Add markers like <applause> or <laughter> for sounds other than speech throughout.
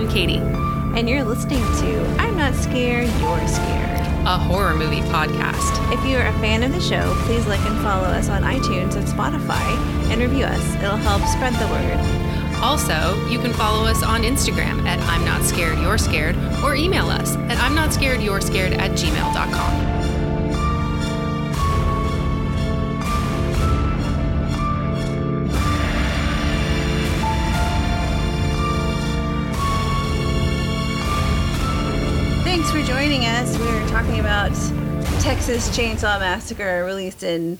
I'm Katie, And you're listening to I'm Not Scared, You're Scared. a horror movie podcast. If you're a fan of the show, please like and follow us on iTunes and Spotify and review us. It'll help spread the word. Also, you can follow us on Instagram at I'm Not Scared, You're Scared, or email us at I'm Not Scared, You're Scared at gmail.com. talking about Texas Chainsaw Massacre, released in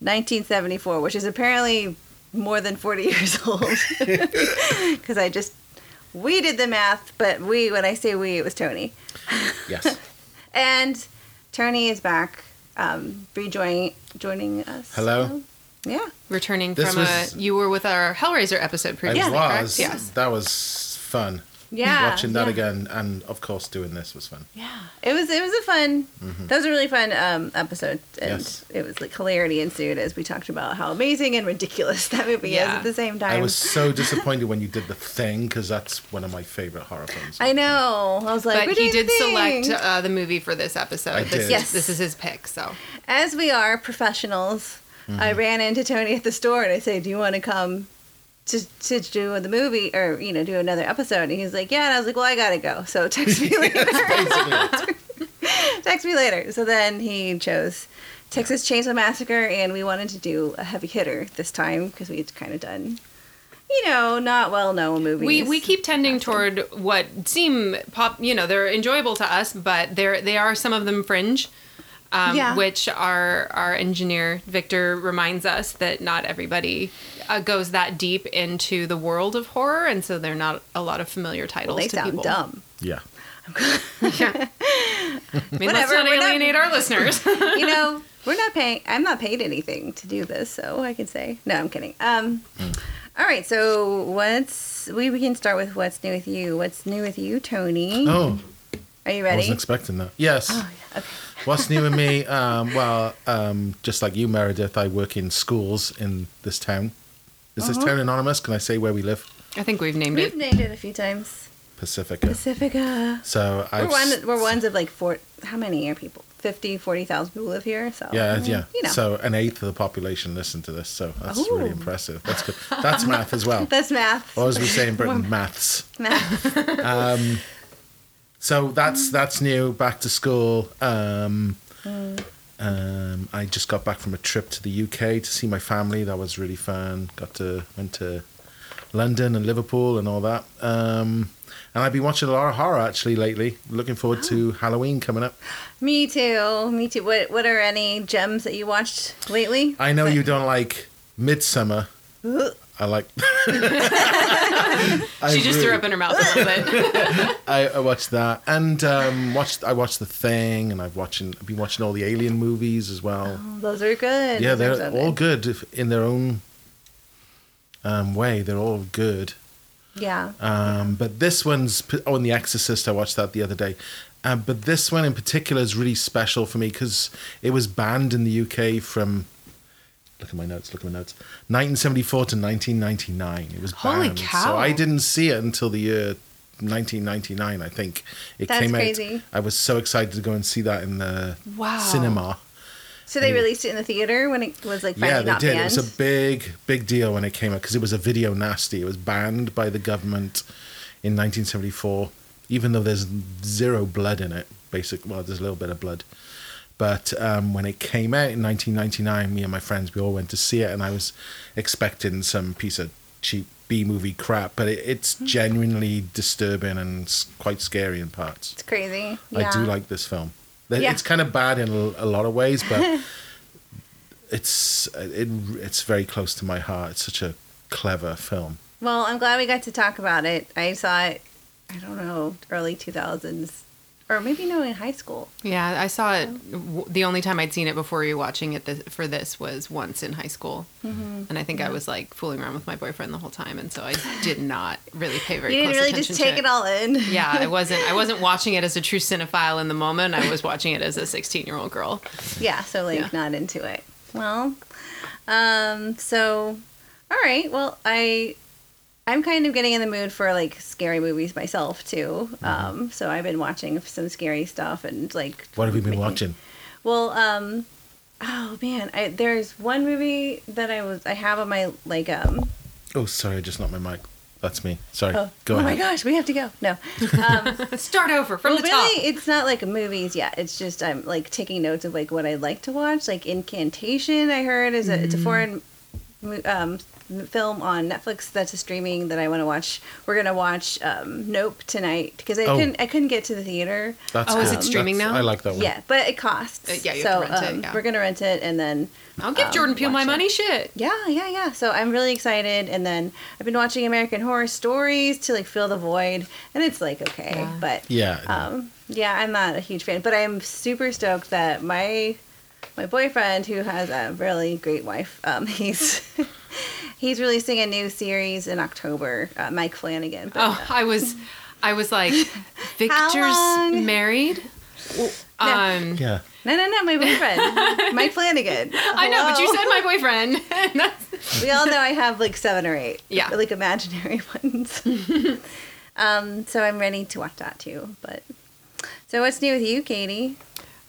1974, which is apparently more than 40 <laughs> years old. <laughs> Because I just, we did the math, but we, when I say we, it was Tony. <laughs> Yes. And Tony is back, um, rejoining joining us. Hello. Yeah. Returning This from was- a, you were with our Hellraiser episode It previously, was. correct? Yes. That was fun. Yeah. Watching that yeah. again, and of course doing this was fun. Yeah, it was it was a fun. That was a really fun um, episode, and Yes. it was like hilarity ensued as we talked about how amazing and ridiculous <laughs> that movie is at the same time. I was so <laughs> disappointed when you did the thing because that's one of my favorite horror films. I know. I was like, But he did thing." select uh, the movie for this episode. I this, did. Yes. this is his pick, so. As we are professionals, I ran into Tony at the store and I said, "Do you want to come to to do the movie or you know do another episode?" And he's like, "Yeah." And I was like, "Well, I gotta go, so <laughs> text me later." <laughs> Text me later. So then he chose Texas Chainsaw Massacre, and we wanted to do a heavy hitter this time because we had kind of done, you know, not well known movies. We, we keep tending toward what seem pop, you know, they're enjoyable to us, but they're they are some of them fringe. Um, Yeah. Which our our engineer Victor reminds us that not everybody uh, goes that deep into the world of horror, and so they're not a lot of familiar titles They to sound people. dumb. yeah. Yeah. I mean, let's Whatever, not we're not- alienate our listeners. <laughs> you know, <laughs> we're not paying. I'm not paid anything to do this, so I can say no. I'm kidding. Um, all right. So what's we we can start with what's new with you. What's new with you, Tony? Oh, Are you ready? I ready? wasn't expecting that. Yes. oh yeah. Okay. <laughs> What's new with me? Um, well, um, just like you, Meredith, I work in schools in this town. Is this town anonymous? Can I say where we live? I think we've named it. We've named it a few times. Pacifica. Pacifica. So We're I've one. We're ones of like four. How many are people? 50, 40,000 people live here. So Yeah, mm, yeah. You know, So an eighth of the population listen to this, so that's really impressive. That's good. That's <laughs> math as well. that's math. Or as we say in <laughs> Britain, maths. math. <laughs> um, So that's that's new. Back to school. Um, um, I just got back from a trip to the UK to see my family. That was really fun. Got to went to London and Liverpool and all that. Um, and I've been watching a lot of horror actually lately. Looking forward to <gasps> Halloween coming up. Me too. Me too. What What are any gems that you watched lately? I know you don't like Midsommar. I like. <laughs> <laughs> I She just really- threw up in her mouth a little bit. <laughs> I, I watched that and um, watched. I watched The Thing, and I've watching. I've been watching all the Alien movies as well. Oh, those are good. yeah, Those they're all good if, in their own um, way. They're all good. Yeah. Um, but this one's p- oh, and The Exorcist. I watched that the other day. Um, but this one in particular is really special for me because it was banned in the UK from. Look at my notes. Look at my notes. 1974 to 1999. It was Holy banned. cow. So I didn't see it until the year 1999. I think it That's came crazy. out. I was so excited to go and see that in the Wow. cinema. So they released it in the theater when it was like Yeah, they did. banned. It was a big, big deal when it came out because it was a video nasty. It was banned by the government in 1974, even though there's zero blood in it. Basic, well, there's a little bit of blood. But um, when it came out in 1999, me and my friends, we all went to see it, and I was expecting some piece of cheap B movie crap, but it, it's genuinely disturbing and quite scary in parts. it's crazy. I do like this film. Yeah. It's kind of bad in a, a lot of ways, but <laughs> it's it, it's very close to my heart. It's such a clever film. Well, I'm glad we got to talk about it. I saw it. I don't know, early 2000s, or maybe no, in high school. Yeah, I saw it. The only time I'd seen it before you watching it this, for this was once in high school, Mm-hmm. and I think I was like fooling around with my boyfriend the whole time, and so I did not really pay very You didn't close really attention just take to it all in. <laughs> Yeah, I <laughs> wasn't. I wasn't watching it as a true cinephile in the moment. I was watching it as a 16 year old girl. Yeah, so like Yeah. not into it. Well, um, so all right. Well, I I'm kind of getting in the mood for like scary movies myself too. Mm-hmm. Um, so I've been watching some scary stuff and like. What have you been making- watching? Well, um, oh man, I, there's one movie that I was I have on my like um. Oh, sorry, I just knocked my mic. That's me. Sorry. Oh, Go oh ahead. my gosh, we have to go. No, <laughs> Start over from well, the really, top. it's not like movies yet. It's just I'm like taking notes of like what I like to watch. Like Incantation, I heard is a it's a foreign mo- um, film on Netflix that's a streaming that I want to watch. We're gonna watch um, Nope tonight because I Oh. couldn't I couldn't get to the theater. That's Oh, is it streaming That's- now? I like that one. Yeah, but it costs. Uh, yeah, you so have to rent it, um, yeah. we're gonna rent it and then. I'll give um, Jordan Peele my watch it. money. Shit. Yeah, yeah, yeah. So I'm really excited, and then I've been watching American Horror Stories to like fill the void, and it's like okay, Yeah. but Yeah. um, yeah, I'm not a huge fan, but I'm super stoked that my my boyfriend, who has a really great wife, um, <laughs> he's he's releasing a new series in October. Uh, Mike Flanagan. But, Oh, I was, I was like, <laughs> Victor's long? married. Um, yeah. no, no, no, my boyfriend, Mike Flanagan. <laughs> I know, but you said my boyfriend. <laughs> We all know I have like seven or eight. Yeah. Like imaginary ones. um, so I'm ready to watch that too. But so what's new with you, Katie?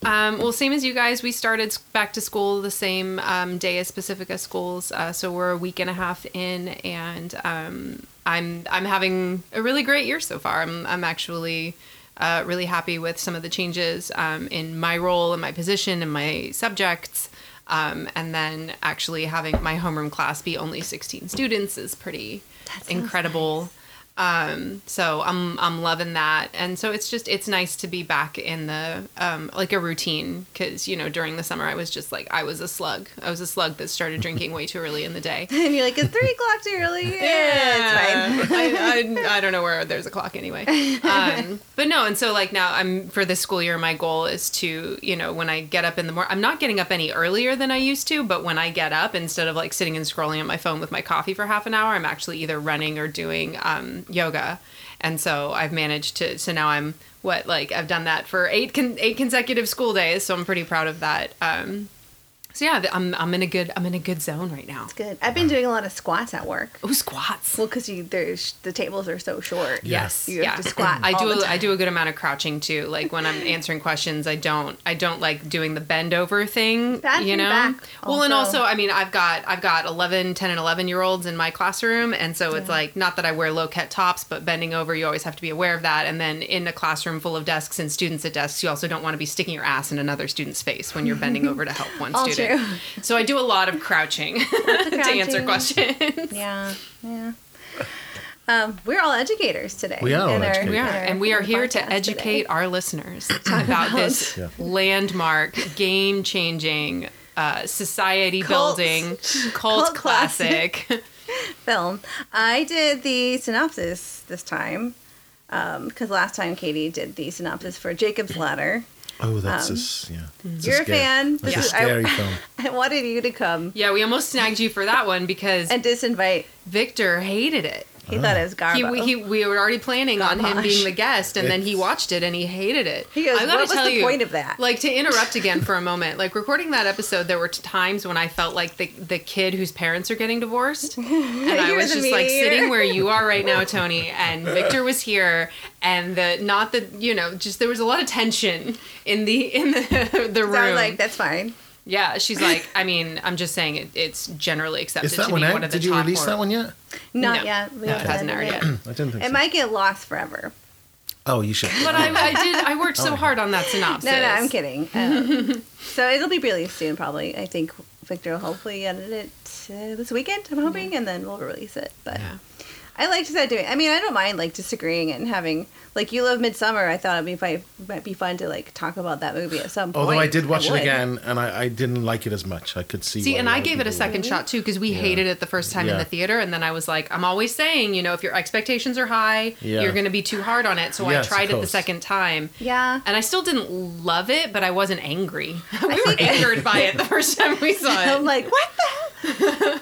Um, well, same as you guys, we started back to school the same um, day as Pacifica schools, uh, so we're a week and a half in, and um, I'm I'm having a really great year so far. I'm I'm actually uh, really happy with some of the changes um, in my role and my position and my subjects. Um, and then actually having my homeroom class be only 16 students is pretty incredible. Um, so I'm I'm loving that, and so it's just it's nice to be back in the um, like a routine because you know during the summer I was just like I was a slug. I was a slug that started drinking way too early in the day. <laughs> And you're like, it's three o'clock too early. Yeah, it's fine. I, I, I don't know where there's a clock anyway. Um, but no, and so like now I'm for this school year, my goal is to, you know, when I get up in the morning, I'm not getting up any earlier than I used to, but when I get up, instead of like sitting and scrolling on my phone with my coffee for half an hour, I'm actually either running or doing um, yoga. And so I've managed to, so now I'm what, like I've done that for eight, con- eight consecutive school days. So I'm pretty proud of that. Um, so yeah, I'm, I'm in a good, I'm in a good zone right now. It's good. I've been doing a lot of squats at work. Oh, squats. Well, because you there's the tables are so short. Yes, You have to squat <laughs> I all do. the A, time. I do a good amount of crouching too. Like when I'm answering questions, I don't. I don't like doing the bend over thing. Bad for you your know. back, well, and also. also, I mean, I've got I've got 11, 10, and 11 year olds in my classroom, and so it's like not that I wear low cut tops, but bending over, you always have to be aware of that. And then in a classroom full of desks and students at desks, you also don't want to be sticking your ass in another student's face when you're bending <laughs> over to help one student. True. <laughs> So I do a lot of crouching <laughs> to answer questions. Yeah, yeah. Um, we're all educators today. We are all our- We are, and we are here to educate today. our listeners <laughs> about this Yeah. landmark, game changing, uh, society Cult- building, cult, cult classic. film. I did the synopsis this time because last time Katie did the synopsis for Jacob's Ladder. Oh, that's Um, a s yeah. It's you're a scary- fan. That's This a is- I- scary <laughs> film. I wanted you to come yeah, we almost snagged you for that one because and disinvite. Victor hated it. He thought it was He, Garbo. he, we were already planning on him being the guest, and then he watched it and he hated it. He goes, I gotta "What was tell the you, point of that?" Like to interrupt again for a moment, like recording that episode, there were times when I felt like the the kid whose parents are getting divorced, <laughs> and I was just like mediator. sitting where you are right now, <laughs> Tony, and Victor was here, and the not the you know just there was a lot of tension in the in the <laughs> the room. so I was like, that's fine. Yeah, she's like, I mean, I'm just saying it, it's generally accepted Is that to one be out? one of the Did you top release horror- that one yet? Not No. yet. We No, it haven't hasn't done aired yet. I didn't think It so. might get lost forever. Oh, you should. But I, I did. I worked so hard on that synopsis. No, no, I'm kidding. Um, <laughs> so it'll be released soon, probably. I think Victor will hopefully edit it uh, this weekend. I'm hoping, and then we'll release it. But Yeah. I liked that doing. I mean, I don't mind like disagreeing and having like you love Midsommar. I thought it'd be fi- might be fun to like talk about that movie at some point. Although I did watch it again, and I, I didn't like it as much. I could see. See, and I gave it a people second shot too because we Yeah. hated it the first time in the theater, and then I was like, I'm always saying, you know, if your expectations are high, Yeah. you're going to be too hard on it. So I Yes, of tried it the second time, Yeah. and I still didn't love it, but I wasn't angry. <laughs> we were angered by it the <laughs> first time we saw it. I'm like, what the? hell?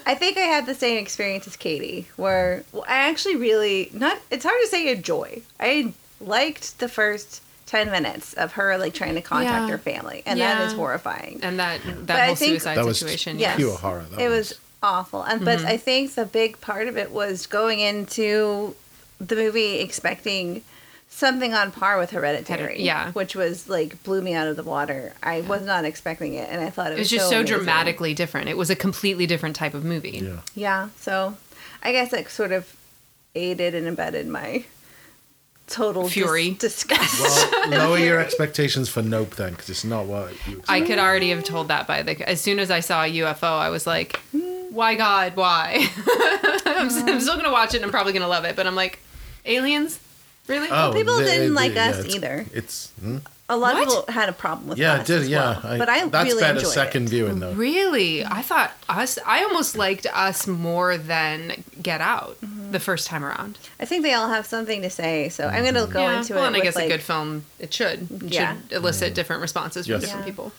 <laughs> I think I had the same experience as Katie, where well, I actually really not. It's hard to say enjoy. I liked the first ten minutes of her like trying to contact Yeah. her family, and that is horrifying. And that But that I whole think- suicide That was situation. Yes. pure horror. That it was awful. And but Mm-hmm. I think the big part of it was going into the movie expecting something on par with Hereditary. Yeah. which was like blew me out of the water. I was not expecting it, and I thought it It was, was just so, amazing. dramatically different. It was a completely different type of movie. Yeah. Yeah, so I guess it sort of aided and abetted my total dis- Fury. disgust. Well, <laughs> lower your expectations for Nope then, because it's not what you. I could already have told that by the. As soon as I saw a UFO, I was like, "Why God? Why?" <laughs> I'm, s- I'm still gonna watch it. and I'm probably gonna love it, but I'm like, aliens, really? Oh, people the- didn't the- like yeah, us it's- either. It's hmm? A lot What? of people had a problem with yeah, us it did. as Yeah, well. but I that's really better enjoyed second it. viewing though. Really? I thought us. I almost liked us more than Get Out Mm-hmm. the first time around. I think they all have something to say, so I'm gonna go yeah. into well, it. and I guess like, a good film it should it Yeah. should elicit different responses from Yes. different Yeah. people.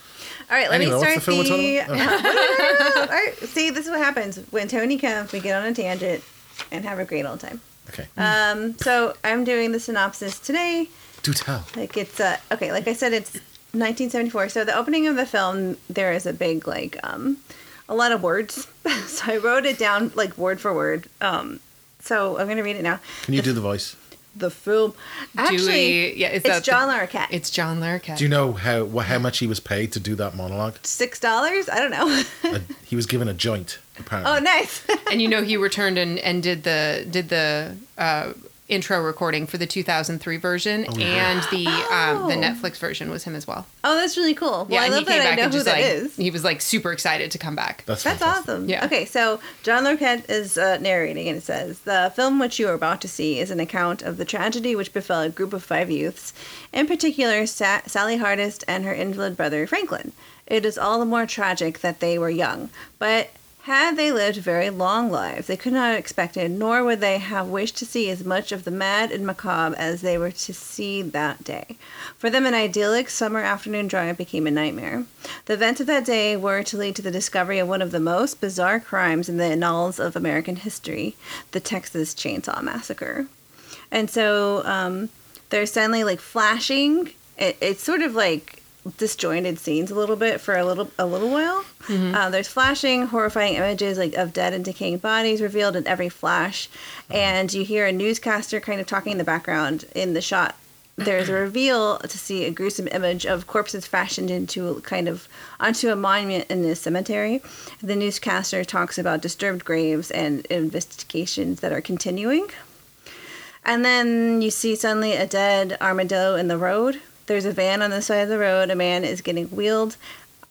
All right, let Anyway, me start the film we're talking about? <laughs> all right, see, this is what happens when Tony comes. We get on a tangent and have a great old time. Okay. Um, so I'm doing the synopsis today. Do tell. Like it's uh okay, like I said, it's 1974. So the opening of the film, there is a big like um, a lot of words. <laughs> so I wrote it down like word for word. Um, so I'm gonna read it now. Can you do the voice? The film, actually, we- yeah, is it's that the- John Larroquette. It's John Larroquette. Do you know how wha- how much he was paid to do that monologue? Six dollars? I don't know. A- <laughs> he was given a joint. Apparently. oh, nice. and you know <laughs> he returned and, and did the did the uh, intro recording for the 2003 version Oh, yeah. and the um, the Oh. Netflix version was him as well. oh, that's really cool. Well, I and love that I know who just that like is. he was like super excited to come back. That's That's awesome. Yeah. Okay, so John Larroquette is uh, narrating, and it says the film which you are about to see is an account of the tragedy which befell a group of five youths, in particular Sa- Sally Hardest and her invalid brother Franklin. It is all the more tragic that they were young, but had they lived very long lives, they could not have expected, nor would they have wished to see as much of the mad and macabre as they were to see that day. For them, an idyllic summer afternoon drive became a nightmare. The events of that day were to lead to the discovery of one of the most bizarre crimes in the annals of American history the Texas Chainsaw Massacre. And so um, there's suddenly like flashing. It, it's sort of like disjointed scenes a little bit for a little a little while. Uh, there's flashing, horrifying images like of dead and decaying bodies revealed in every flash, and you hear a newscaster kind of talking in the background in the shot. There's a <clears throat> reveal to see a gruesome image of corpses fashioned into kind of onto a monument in a cemetery. The newscaster talks about disturbed graves and investigations that are continuing. And then you see suddenly a dead armadillo in the road. There's a van on the side of the road. A man is getting wheeled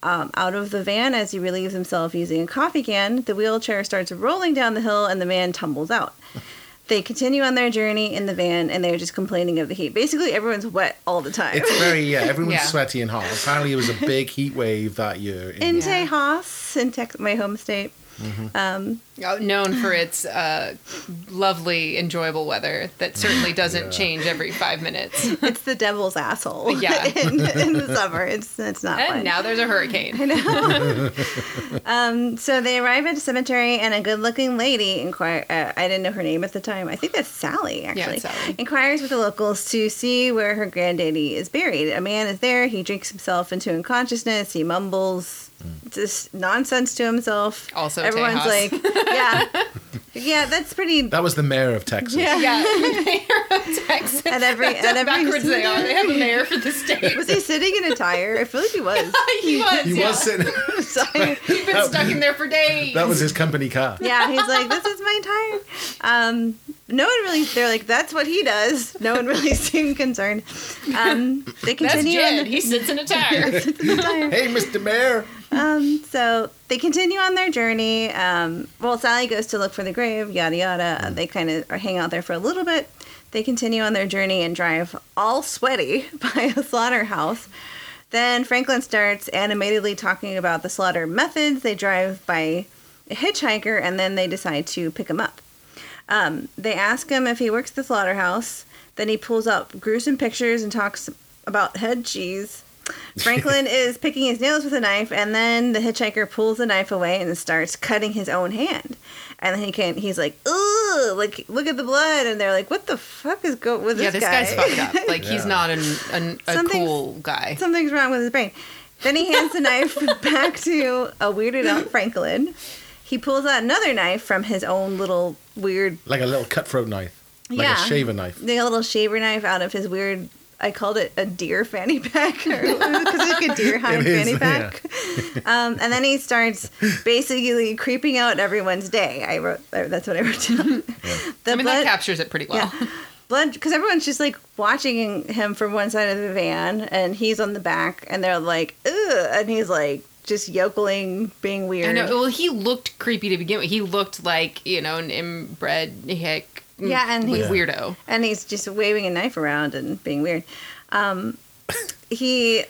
um, out of the van as he relieves himself using a coffee can. The wheelchair starts rolling down the hill and the man tumbles out. <laughs> They continue on their journey in the van and they're just complaining of the heat. Basically, everyone's wet all the time. It's very yeah. Everyone's Yeah. sweaty and hot. Apparently, it was a big heat wave that year. In, in Yeah. Tejas, in Tex- my home state. Um, Uh, known for its uh, lovely, enjoyable weather that certainly doesn't Yeah. change every five minutes. <laughs> it's the devil's asshole. <laughs> Yeah. in, in the summer, it's it's not fun. now there's a hurricane. I know. <laughs> um, so they arrive at a cemetery, and a good-looking lady inquire. Uh, I didn't know her name at the time. I think that's Sally. Actually, it's Sally. inquires with the locals to see where her granddaddy is buried. A man is there. He drinks himself into unconsciousness. He mumbles just nonsense to himself. Also everyone's Tejas. like, <laughs> yeah, yeah, that's pretty. that was the mayor of Texas. Yeah. Yeah, <laughs> mayor of Texas. At every- That's at every- backwards they are. They have a <laughs> mayor for the state. Was he sitting in a tire? I feel like he was. he was. He yeah. was sitting. Sorry. He's been stuck in there for days. that was his company car. Yeah, he's like, this is my tire. Um, no one really, they're like, that's what he does. No one really <laughs> seemed concerned. Um, they That's continue on Jed. the, He sits in a <laughs> tire. tire. Hey, Mr. Mayor. Um, so they continue on their journey. Um, well, Sally goes to look for the grave, yada yada. They kind of hang out there for a little bit. They continue on their journey and drive all sweaty <laughs> by a slaughterhouse. Then Franklin starts animatedly talking about the slaughter methods. They drive by a hitchhiker and then they decide to pick him up. Um, they ask him if he works the slaughterhouse. Then he pulls up gruesome pictures and talks about head cheese. Franklin <laughs> is picking his nails with a knife, and then the hitchhiker pulls the knife away and starts cutting his own hand. And then he can he's like, "Ugh!" Like, look at the blood, and they're like, "What the fuck is go with this guy?" yeah, this guy's fucked up. <laughs> Like he's not an, an a Something's- cool guy. Something's wrong with his brain. Then he hands the knife <laughs> back to a weirded out Franklin. He pulls out another knife from his own little weird, Like a little cutthroat knife. Like Yeah. a shaver knife. the little shaver knife out of his weird. I called it a deer fanny pack because <laughs> it's like a deer <laughs> hind It is, fanny pack. <laughs> Um, and then he starts basically creeping out everyone's day. I wrote that's what I wrote down. The I mean, that captures it pretty well. yeah. Blood, because everyone's just like watching him from one side of the van, and he's on the back, and they're like, ugh, and he's like just yokeling, being weird. I know. Well, he looked creepy to begin with. He looked like you know an inbred hick. Yeah, and he's- weirdo. and he's just waving a knife around and being weird. Um, he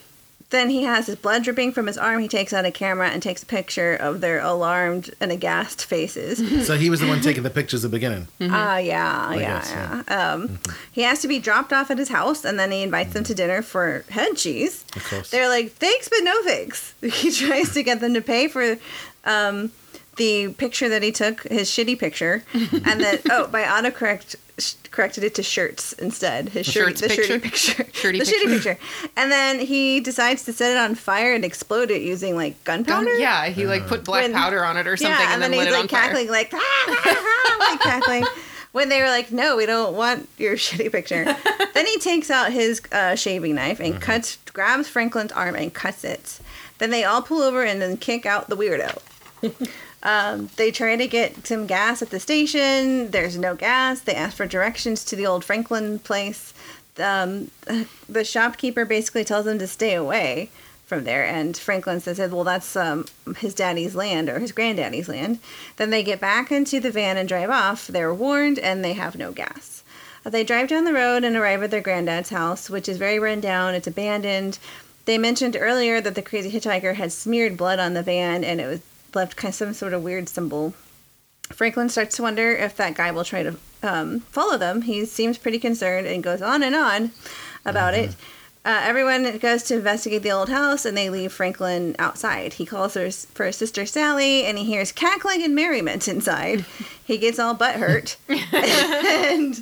then he has his blood dripping from his arm. He takes out a camera and takes a picture of their alarmed and aghast faces. <laughs> So he was the one taking the pictures at the beginning. <laughs> Ah, yeah, yeah, guess, yeah. yeah. Um, he has to be dropped off at his house, and then he invites them to dinner for head cheese. Of course. They're like, thanks, but no thanks. <laughs> He tries to get them to pay for um, the picture that he took, his shitty picture, and then oh, by autocorrect sh- corrected it to shirts instead. His shirt, Shirts the shirty picture? picture, <laughs> Shirty the shitty picture. picture, and then he decides to set it on fire and explode it using like gunpowder. Gun- yeah, he like put black When- powder on it or something, Yeah, and, then, lit he's it like on fire. cackling, like ah, ah, ah, like <laughs> cackling. When they were like, "No, we don't want your <laughs> shitty picture," then he takes out his uh, shaving knife and cuts, grabs Franklin's arm and cuts it. Then they all pull over and then kick out the weirdo. Um, they try to get some gas at the station. There's no gas. They ask for directions to the old Franklin place. Um, <sighs> the shopkeeper basically tells them to stay away from there, and Franklin says, "Well, that's um, his daddy's land or his granddaddy's land." Then they get back into the van and drive off. They're warned, and they have no gas. Uh, They drive down the road and arrive at their granddad's house, which is very run down. It's abandoned. They mentioned earlier that the crazy hitchhiker had smeared blood on the van, and it was left kind of some sort of weird symbol. Franklin starts to wonder if that guy will try to um, follow them. He seems pretty concerned and goes on and on about it. Uh, everyone goes to investigate the old house and they leave Franklin outside. He calls her, for his sister Sally and he hears cackling and merriment inside. <laughs> he gets all butthurt <laughs> and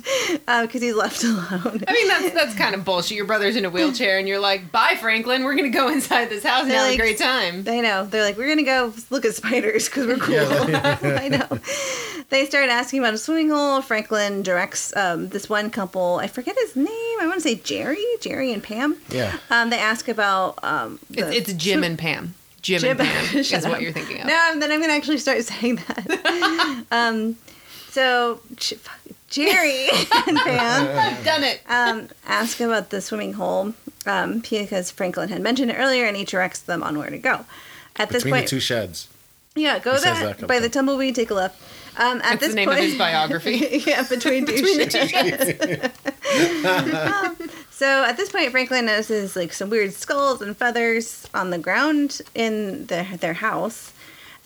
because he's left alone. I mean, that's that's kind of bullshit. Your brother's in a wheelchair, and you're like, "Bye, Franklin. We're gonna go inside this house and They're have like- a great time." I know. They're like, we're gonna go look at spiders because we're cool. <laughs> I know. They start asking about a swimming hole. Franklin directs um, this one couple. I forget his name. I want to say Jerry, Jerry and Pam. Yeah. Um, they ask about um, the It's, it's Jim and Pam. Jim, Jim- and Pam <laughs> is Shut what you're thinking of. No, then I'm gonna actually start saying that. <laughs> um, so J- Jerry <laughs> and Pam I've Done it. um, ask about the swimming hole um, because Franklin had mentioned it earlier, and he directs them on where to go. At this Between point, the two sheds. Yeah, go He says that, that by the tumbleweed. Take a left. Um, at That's this the name point, of his biography. yeah, between two sheds. So at this point, Franklin notices like some weird skulls and feathers on the ground in their their house.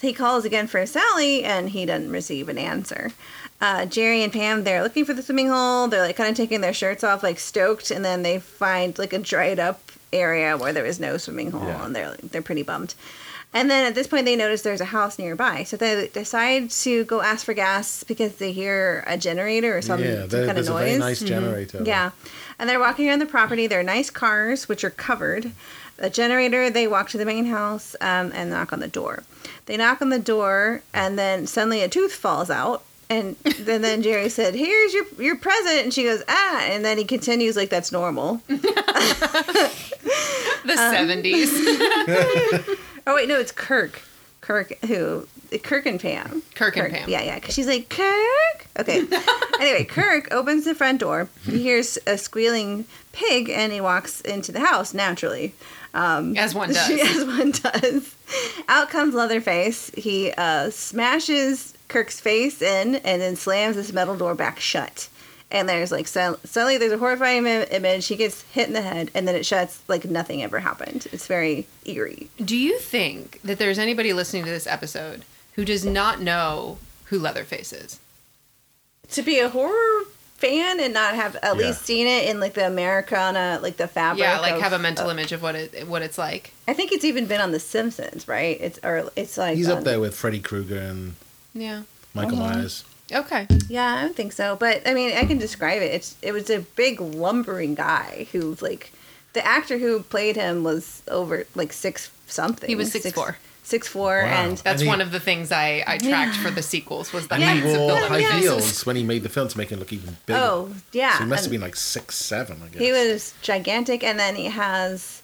He calls again for Sally, and he doesn't receive an answer. Uh, Jerry and Pam, they're looking for the swimming hole. They're like kind of taking their shirts off, like stoked, and then they find like a dried up area where there is no swimming hole, Yeah. and they're they're pretty bummed. And then at this point, they notice there's a house nearby, so they decide to go ask for gas because they hear a generator or some, yeah, some there, kind of there's a noise. very nice generator. Yeah. And they're walking around the property. They're nice cars, which are covered. A generator, they walk to the main house um, and knock on the door. They knock on the door, and then suddenly a tooth falls out. And then, then Jerry said, Here's your, your present. And she goes, Ah. And then he continues like that's normal. <laughs> The Um, 70s. <laughs> <laughs> Oh, wait, no, it's Kirk. Kirk, who? Kirk and Pam. Kirk and Pam. Yeah, yeah. Because she's like, Kirk? Okay. <laughs> anyway, Kirk opens the front door. He hears a squealing pig and he walks into the house naturally. Um, As one <laughs> does. <laughs> As one does. Out comes Leatherface. He uh, smashes Kirk's face in and then slams this metal door back shut. And there's like, suddenly there's a horrifying Im- image. He gets hit in the head and then it shuts like nothing ever happened. It's very eerie. Do you think that there's anybody listening to this episode who does not know who Leatherface is? to be a horror fan and not have at Yeah. least seen it in like the Americana, like the fabric. Yeah, like of- have a mental of- image of what it what it's like. I think it's even been on The Simpsons, right? It's or it's like He's on- up there with Freddy Krueger and Yeah. Michael Uh-huh. Myers. Okay. Yeah, I don't think so, but I mean, I can describe it. It's it was a big lumbering guy who like the actor who played him was over like six something. He was Six- 6'4". Six four, Wow. and That's And he- one of the things I, I tracked for the sequels was the And heights he of wore building high faces. heels when he made the film to make it look even bigger. oh yeah, so he must have been like six seven. I guess he was gigantic, and then he has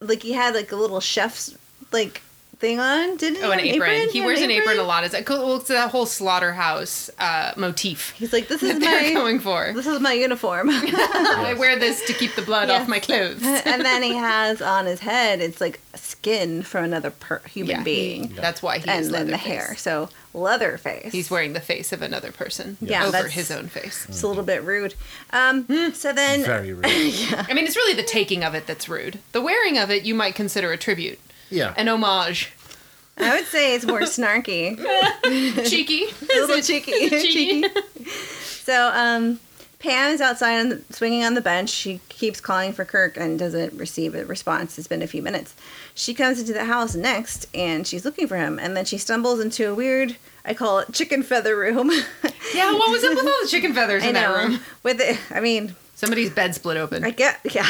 like he had like a little chef's like thing on, didn't he? Oh, an Have apron. He had wears an apron a lot. It's, a, well, it's that whole slaughterhouse uh, motif He's like, this <laughs> is my going for. this is my uniform. <laughs> I wear this to keep the blood Yes. off my clothes. <laughs> and then he has on his head, it's like skin from another per- human Yeah, being. That's why he and is then the Leatherface. hair. So Leatherface. He's wearing the face of another person Yeah, over that's- his own face. It's a little bit rude. Um, so then, very rude. yeah. I mean, it's really the taking of it that's rude. The wearing of it, you might consider a tribute, Yeah, an homage, I would say it's more snarky, <laughs> cheeky. <laughs> a little <laughs> cheeky. cheeky? So um, Pam is outside on the, swinging on the bench. She keeps calling for Kirk and doesn't receive a response. It's been a few minutes. She comes into the house next and she's looking for him. And then she stumbles into a weird, I call it chicken feather room. Yeah, what was up with all the chicken feathers in that room? With it, I mean, Somebody's bed split open. I get yeah.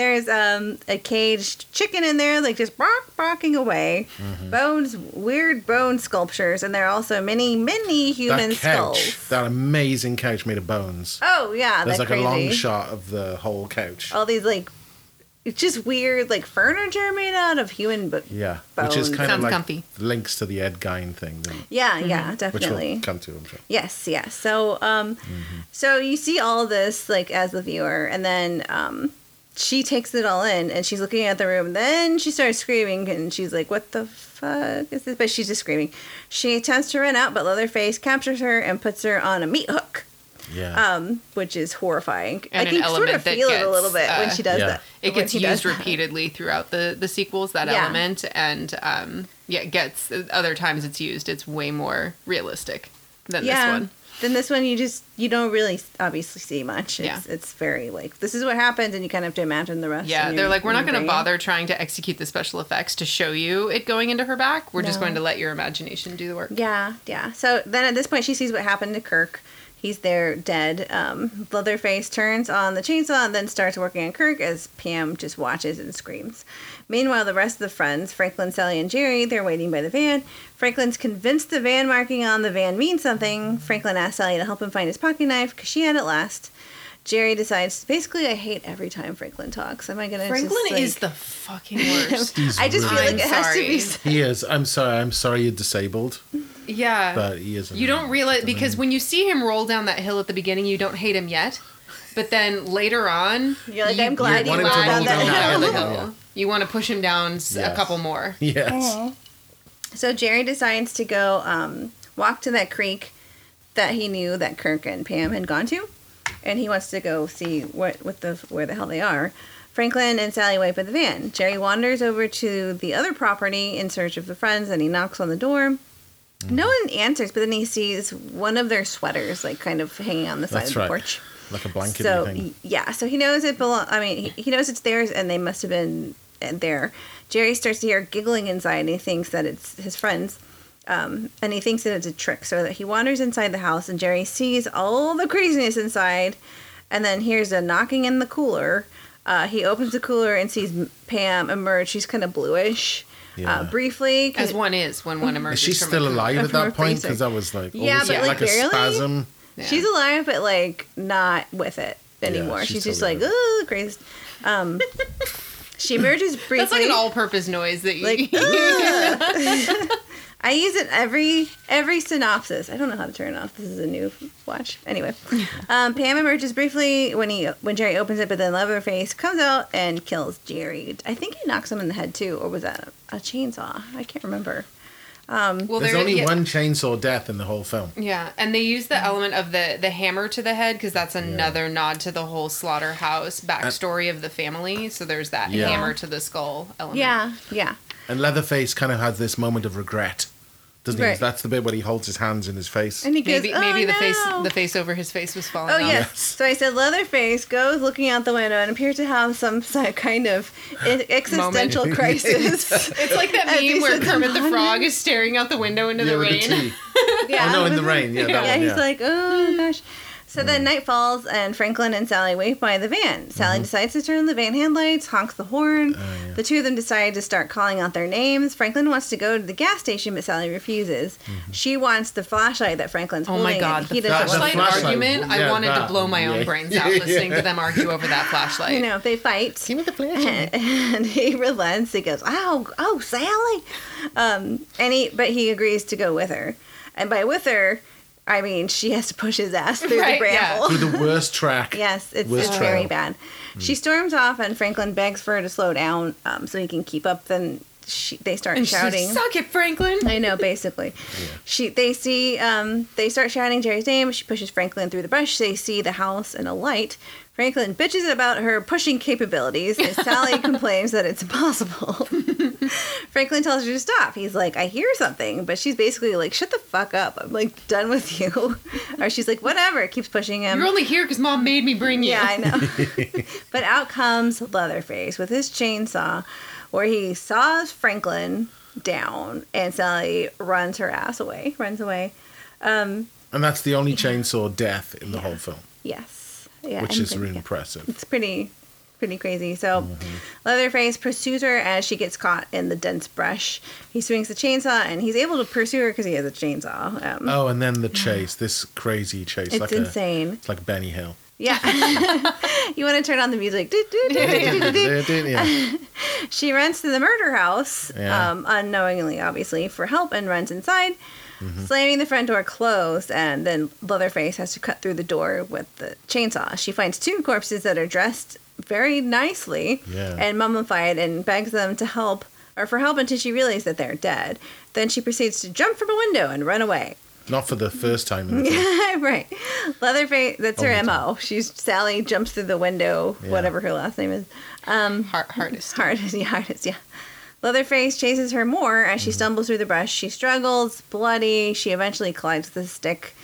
There's um a caged chicken in there, like just bark barking away. Mm-hmm. Bones, weird bone sculptures, and there are also many, many human that couch, skulls. that amazing couch made of bones. Oh yeah, There's that's like crazy. a long shot of the whole couch. All these like, it's just weird like furniture made out of human, but Yeah, which is bones. kind Sounds of like comfy. links to the Ed Gein thing, then, yeah, yeah, which definitely. we'll come to. I'm sure. Yes, yes. So, um, Mm-hmm. so you see all this like as the viewer, and then um, she takes it all in, and she's looking at the room. Then she starts screaming, and she's like, "What the fuck is this?" But she's just screaming. She attempts to run out, but Leatherface captures her and puts her on a meat hook, Yeah, um, which is horrifying. And I an can sort of that feel it a little bit when uh, she does Yeah. that. It gets he does used that. repeatedly throughout the the sequels. That Yeah. element, and um, yeah, it gets other times it's used. It's way more realistic than yeah. this one. Then this one, you just you don't really obviously see much. It's, Yeah. it's very like this is what happens, and you kind of have to imagine the rest. Yeah, they're like, we're not going to bother trying to execute the special effects to show you it going into her back. We're just going to let your imagination do the work. Yeah, yeah. So then at this point, she sees what happened to Kirk. He's there dead. Um, Leatherface turns on the chainsaw and then starts working on Kirk as Pam just watches and screams. Meanwhile, the rest of the friends, Franklin, Sally, and Jerry, they're waiting by the van. Franklin's convinced the van marking on the van means something. Franklin asks Sally to help him find his pocket knife because she had it last. Jerry decides, basically, I hate every time Franklin talks. Am I going to Franklin just, like- is the fucking worst. <laughs> I just feel like it I'm has to be. sorry. he is. I'm sorry. I'm sorry you're disabled, yeah. but he is. You don't realize because when you see him roll down that hill at the beginning, you don't hate him yet. But then later on, You're like, you- I'm glad you you want went him to down roll that down hill. that down the hill. hill. <laughs> You want to push him down s- a Yes. couple more. Yes. So Jerry decides to go um, walk to that creek that he knew that Kirk and Pam had gone to, and he wants to go see what what the where the hell they are. Franklin and Sally wait by the van. Jerry wanders over to the other property in search of the friends, and he knocks on the door. No one answers, but then he sees one of their sweaters, like kind of hanging on the side That's of the right. porch. Like a blanket So thing. yeah, so he knows it belong. I mean, he, he knows it's theirs, and they must have been uh, there. Jerry starts to hear giggling inside, and he thinks that it's his friends, um, and he thinks that it's a trick. So that he wanders inside the house, and Jerry sees all the craziness inside, and then hears a knocking in the cooler. Uh, he opens the cooler and sees Pam emerge. She's kind of bluish. Yeah. Uh, briefly, 'cause- As one is when one emerges. Is emerges. she from still a alive at that point? Because that was like, Yeah, almost but, like, like, a barely? spasm. Yeah. She's alive, but like not with it anymore. she's she's still just like, alive. oh, crazy. Um, <laughs> she emerges briefly. That's like an all-purpose noise that you. like <laughs> "Ugh." <laughs> I use it every every synopsis. I don't know how to turn it off. This is a new watch. Anyway, <laughs> um, Pam emerges briefly when he when Jerry opens it, but then Leatherface comes out and kills Jerry. I think he knocks him in the head too, or was that a, a chainsaw? I can't remember. Um, well, There's there- only yeah, one chainsaw death in the whole film. Yeah, and they use the element of the the hammer to the head because that's another nod to the whole slaughterhouse backstory of the family. So there's that Yeah. hammer to the skull element. yeah, yeah. And Leatherface kind of has this moment of regret, doesn't Right. he? That's the bit where he holds his hands in his face. And he goes, Maybe "Oh, maybe the face the face over his face was falling Oh off. yes. Yes. So I said Leatherface goes looking out the window and appears to have some <laughs> kind of <laughs> existential <laughs> crisis. It's like that As he meme where sits Kermit the on Frog is staring out the window into yeah, the rain. the yeah. Oh no, in the rain. Yeah, that yeah, one. he's like, oh gosh. So then mm. night falls, and Franklin and Sally wait by the van. Sally mm-hmm. decides to turn on the van headlights, honks the horn. Oh, yeah. The two of them decide to start calling out their names. Franklin wants to go to the gas station, but Sally refuses. Mm-hmm. She wants the flashlight that Franklin's Oh holding. my god, he the doesn't flashlight, flashlight. argument! I Yeah, wanted to blow my own Yeah. brains <laughs> out listening to them argue over that flashlight. You know, if they fight. Give me the flashlight. <laughs> and he relents. He goes, "Oh, oh, Sally," um, and he, but he agrees to go with her. And by with her, I mean she has to push his ass through Right, the yeah. bramble. Through the worst track. Yes, it's, Worst it's very trail. bad. She storms off, and Franklin begs for her to slow down um, so he can keep up. Then she, they start And she's like, shouting. Suck it, Franklin. I know, basically. She they see um they start shouting Jerry's name. She pushes Franklin through the brush. They see the house in a light. Franklin bitches about her pushing capabilities, and Sally <laughs> complains that it's impossible. <laughs> Franklin tells her to stop. He's like, I hear something, but she's basically like, Shut the fuck up. I'm like done with you. <laughs> or she's like, whatever, keeps pushing him. You're only here because mom made me bring you. Yeah, I know. but out comes Leatherface with his chainsaw, where he saws Franklin down, and Sally runs her ass away. Runs away. Um, and that's the only chainsaw death in the whole film, Yes. Yeah. which is really impressive. It's pretty, pretty crazy. So, Mm-hmm. Leatherface pursues her as she gets caught in the dense brush. He swings the chainsaw, and he's able to pursue her because he has a chainsaw. Um, Oh, and then the <sighs> chase, this crazy chase. It's like insane. A, it's like Benny Hill. Yeah. <laughs> <laughs> you want to turn on the music? She runs to the murder house, Yeah. um, unknowingly, obviously, for help and runs inside, Mm-hmm. slamming the front door closed. And then Leatherface has to cut through the door with the chainsaw. She finds two corpses that are dressed very nicely Yeah. and mummified and begs them to help or for help until she realizes that they're dead. Then she proceeds to jump from a window and run away. Not for the first time in the film. <laughs> right. Leatherface, that's her Only MO. She's Sally jumps through the window, Yeah. whatever her last name is. Um, Heart, hardest. Hardest, <laughs> yeah, hardest, yeah. Leatherface chases her more as she stumbles through the brush. She struggles, bloody. She eventually collides with a stick.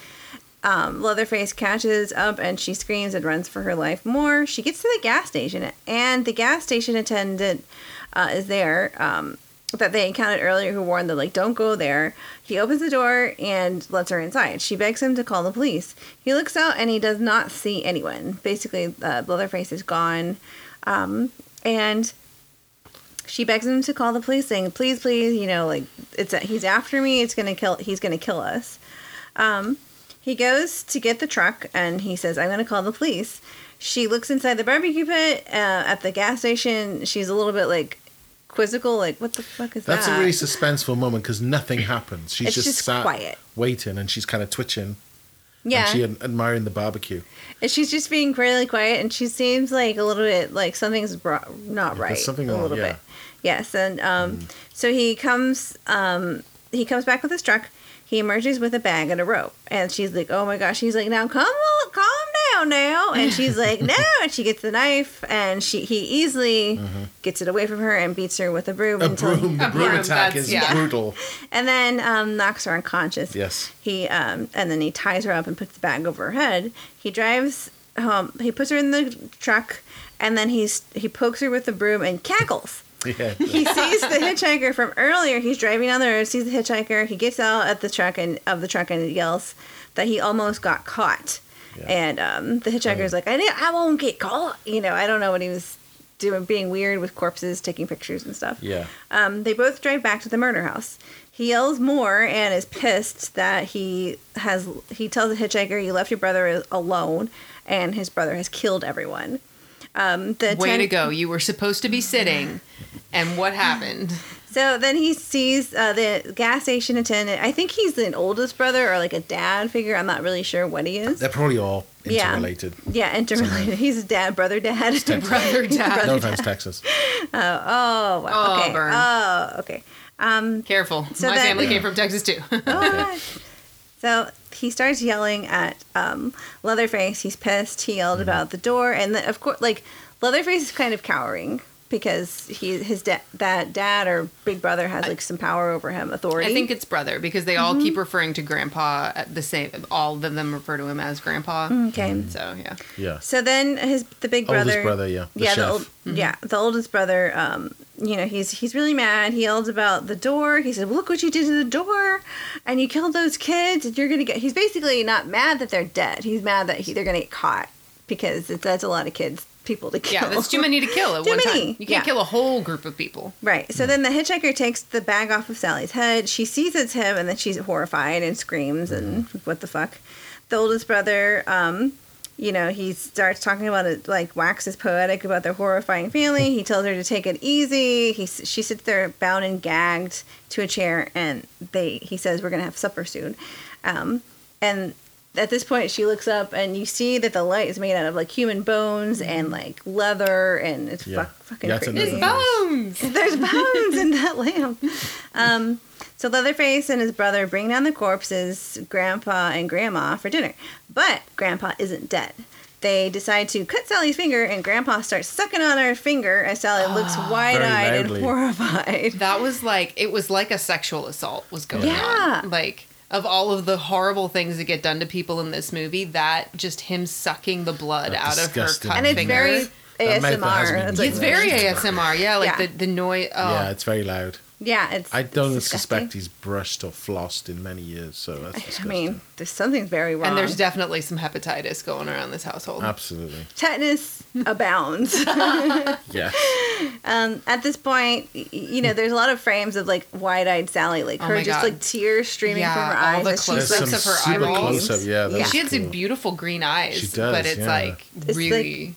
Um, Leatherface catches up and she screams and runs for her life more. She gets to the gas station, and the gas station attendant uh, is there um, that they encountered earlier who warned them, like, don't go there. He opens the door and lets her inside. She begs him to call the police. He looks out and he does not see anyone. Basically, uh, Leatherface is gone. Um, and she begs him to call the police saying please please you know like it's he's after me it's gonna kill he's gonna kill us um he goes to get the truck and he says i'm gonna call the police she looks inside the barbecue pit uh, at the gas station she's a little bit like quizzical like what the fuck is that? That's that a really suspenseful moment because nothing happens. She's It's just, just sat quiet. waiting and she's kind of twitching. yeah And she ad- admiring the barbecue. and she's just being really quiet and she seems like a little bit like something's bro- not Yeah, right something a little yeah. bit yes and um so he comes um he comes back with his truck he emerges with a bag and a rope and she's like oh my gosh he's like now come on calm down now and she's <laughs> like no and she gets the knife and she he easily gets it away from her and beats her with a broom. A until broom, the A <laughs> broom broom, attack is yeah. brutal. <laughs> and then um, knocks her unconscious. Yes. He um, and then he ties her up and puts the bag over her head. He drives home. He puts her in the truck, and then he's he pokes her with the broom and cackles. Yeah. He sees the hitchhiker from earlier. He's driving down the road, sees the hitchhiker. He gets out at the truck and of the truck and yells that he almost got caught. Yeah. And um, the hitchhiker's like, I, didn't- I won't get caught. You know, I don't know what he was doing, being weird with corpses, taking pictures and stuff. Yeah. Um, they both drive back to the murder house. He yells more and is pissed that he has. He tells the hitchhiker, "You left your brother alone, and his brother has killed everyone." Um, the Way ten- to go. You were supposed to be sitting. And what happened? So then he sees uh, the gas station attendant. I think he's an oldest brother or like a dad figure. I'm not really sure what he is. They're probably all Yeah. interrelated. Yeah, interrelated. He's a dad, brother, dad. <laughs> Brother, dad. No offense, Texas. <laughs> Oh, wow. Oh, okay. burn. Oh, okay. Um, Careful. So My that- family came <clears throat> from Texas too. Oh, So he starts yelling at um, Leatherface. He's pissed. He yelled about the door, and then, of course, like Leatherface is kind of cowering because he his da- that dad or big brother has like some power over him, authority. I think it's brother because they all keep referring to grandpa at the same. All of them refer to him as grandpa. okay. So yeah, Yeah. So then his the big brother, Oldest brother, yeah. The yeah, chef. the old, yeah, the oldest brother um, you know, he's he's really mad. He yells about the door. He said, "Look what you did to the door, and you killed those kids, and you're gonna get." He's basically not mad that they're dead. He's mad that he, they're gonna get caught because it, that's a lot of kids, people to kill. Yeah, that's too many to kill at <laughs> Too one many, time. You can't yeah. kill a whole group of people. Right. So then the hitchhiker takes the bag off of Sally's head. She sees it's him, and then she's horrified and screams and what the fuck. The oldest brother, um, you know, he starts talking about it, like waxes poetic about their horrifying family. He tells her to take it easy. He she sits there bound and gagged to a chair, and they he says we're gonna have supper soon, um, and. At this point, she looks up and you see that the light is made out of like human bones and like leather, and it's Yeah. fuck, fucking Yeah, it's crazy. It's another- bones. <laughs> There's bones in that lamp. Um, so Leatherface and his brother bring down the corpses, Grandpa and Grandma, for dinner. But Grandpa isn't dead. They decide to cut Sally's finger, and Grandpa starts sucking on her finger as Sally ah, looks wide-eyed and horrified. That was like it was like a sexual assault was going Yeah. on. Like of all of the horrible things that get done to people in this movie, that just him sucking the blood That's out of her cut And it's finger. very That mouth ASMR. It's like, it's very ASMR, yeah, like Yeah. the the noise. Oh, Yeah, it's very loud. Yeah, it's. I don't it's suspect he's brushed or flossed in many years, so that's <laughs> I mean, there's something's very wrong. and there's definitely some hepatitis going around this household. Absolutely. tetanus abounds. <laughs> <laughs> Yeah. Um, at this point, you know, there's a lot of frames of like wide-eyed Sally, like Oh her just God. like tears streaming Yeah, from her all eyes. the as she's, close-ups There's like, some of her super eyeballs. close up. Yeah, that's she had some cool. beautiful green eyes, She does, but it's yeah. like It's really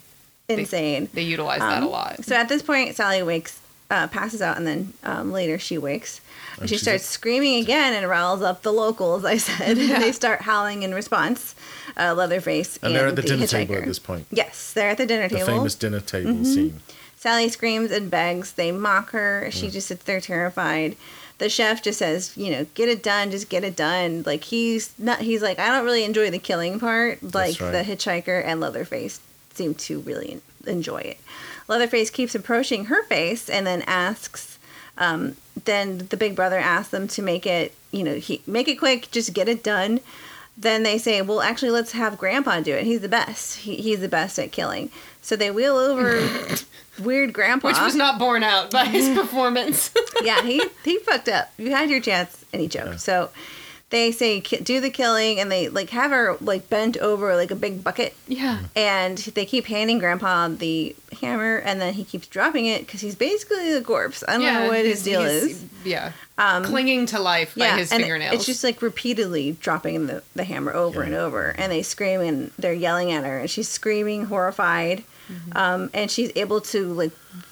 insane. they utilize that a Um, lot. So at this point, Sally wakes, uh, passes out, and then um, later she wakes. And And she she's starts like- screaming again and riles up the locals. I said and <laughs> they start howling in response. Uh, Leatherface And and they're at the, dinner hitchhiker. table at this point. Yes, they're at the dinner The table. Mm-hmm. famous dinner table scene. Sally screams and begs. They mock her. Mm. She just sits there terrified. The chef just says, you know, get it done, just get it done. Like he's not. He's like, I don't really enjoy the killing part. Like right. the hitchhiker and Leatherface seem to really enjoy it. Leatherface keeps approaching her face and then asks. Um, then the big brother asks them to make it, you know, he make it quick, just get it done. Then they say, well, actually, let's have Grandpa do it. He's the best. He, he's the best at killing. So they wheel over <laughs> weird Grandpa. Which was not borne out by his <laughs> performance. yeah, he he fucked up. You had your chance, and he choked. So they say do the killing, and they like have her like bent over like a big bucket, yeah. and they keep handing Grandpa the hammer, and then he keeps dropping it because he's basically a corpse. I don't know what his deal is. Yeah. Um, Clinging to life by his and fingernails. It's just like repeatedly dropping the, the hammer over Yeah. and over, and they scream and they're yelling at her, and she's screaming, horrified, Mm-hmm. um, and she's able to like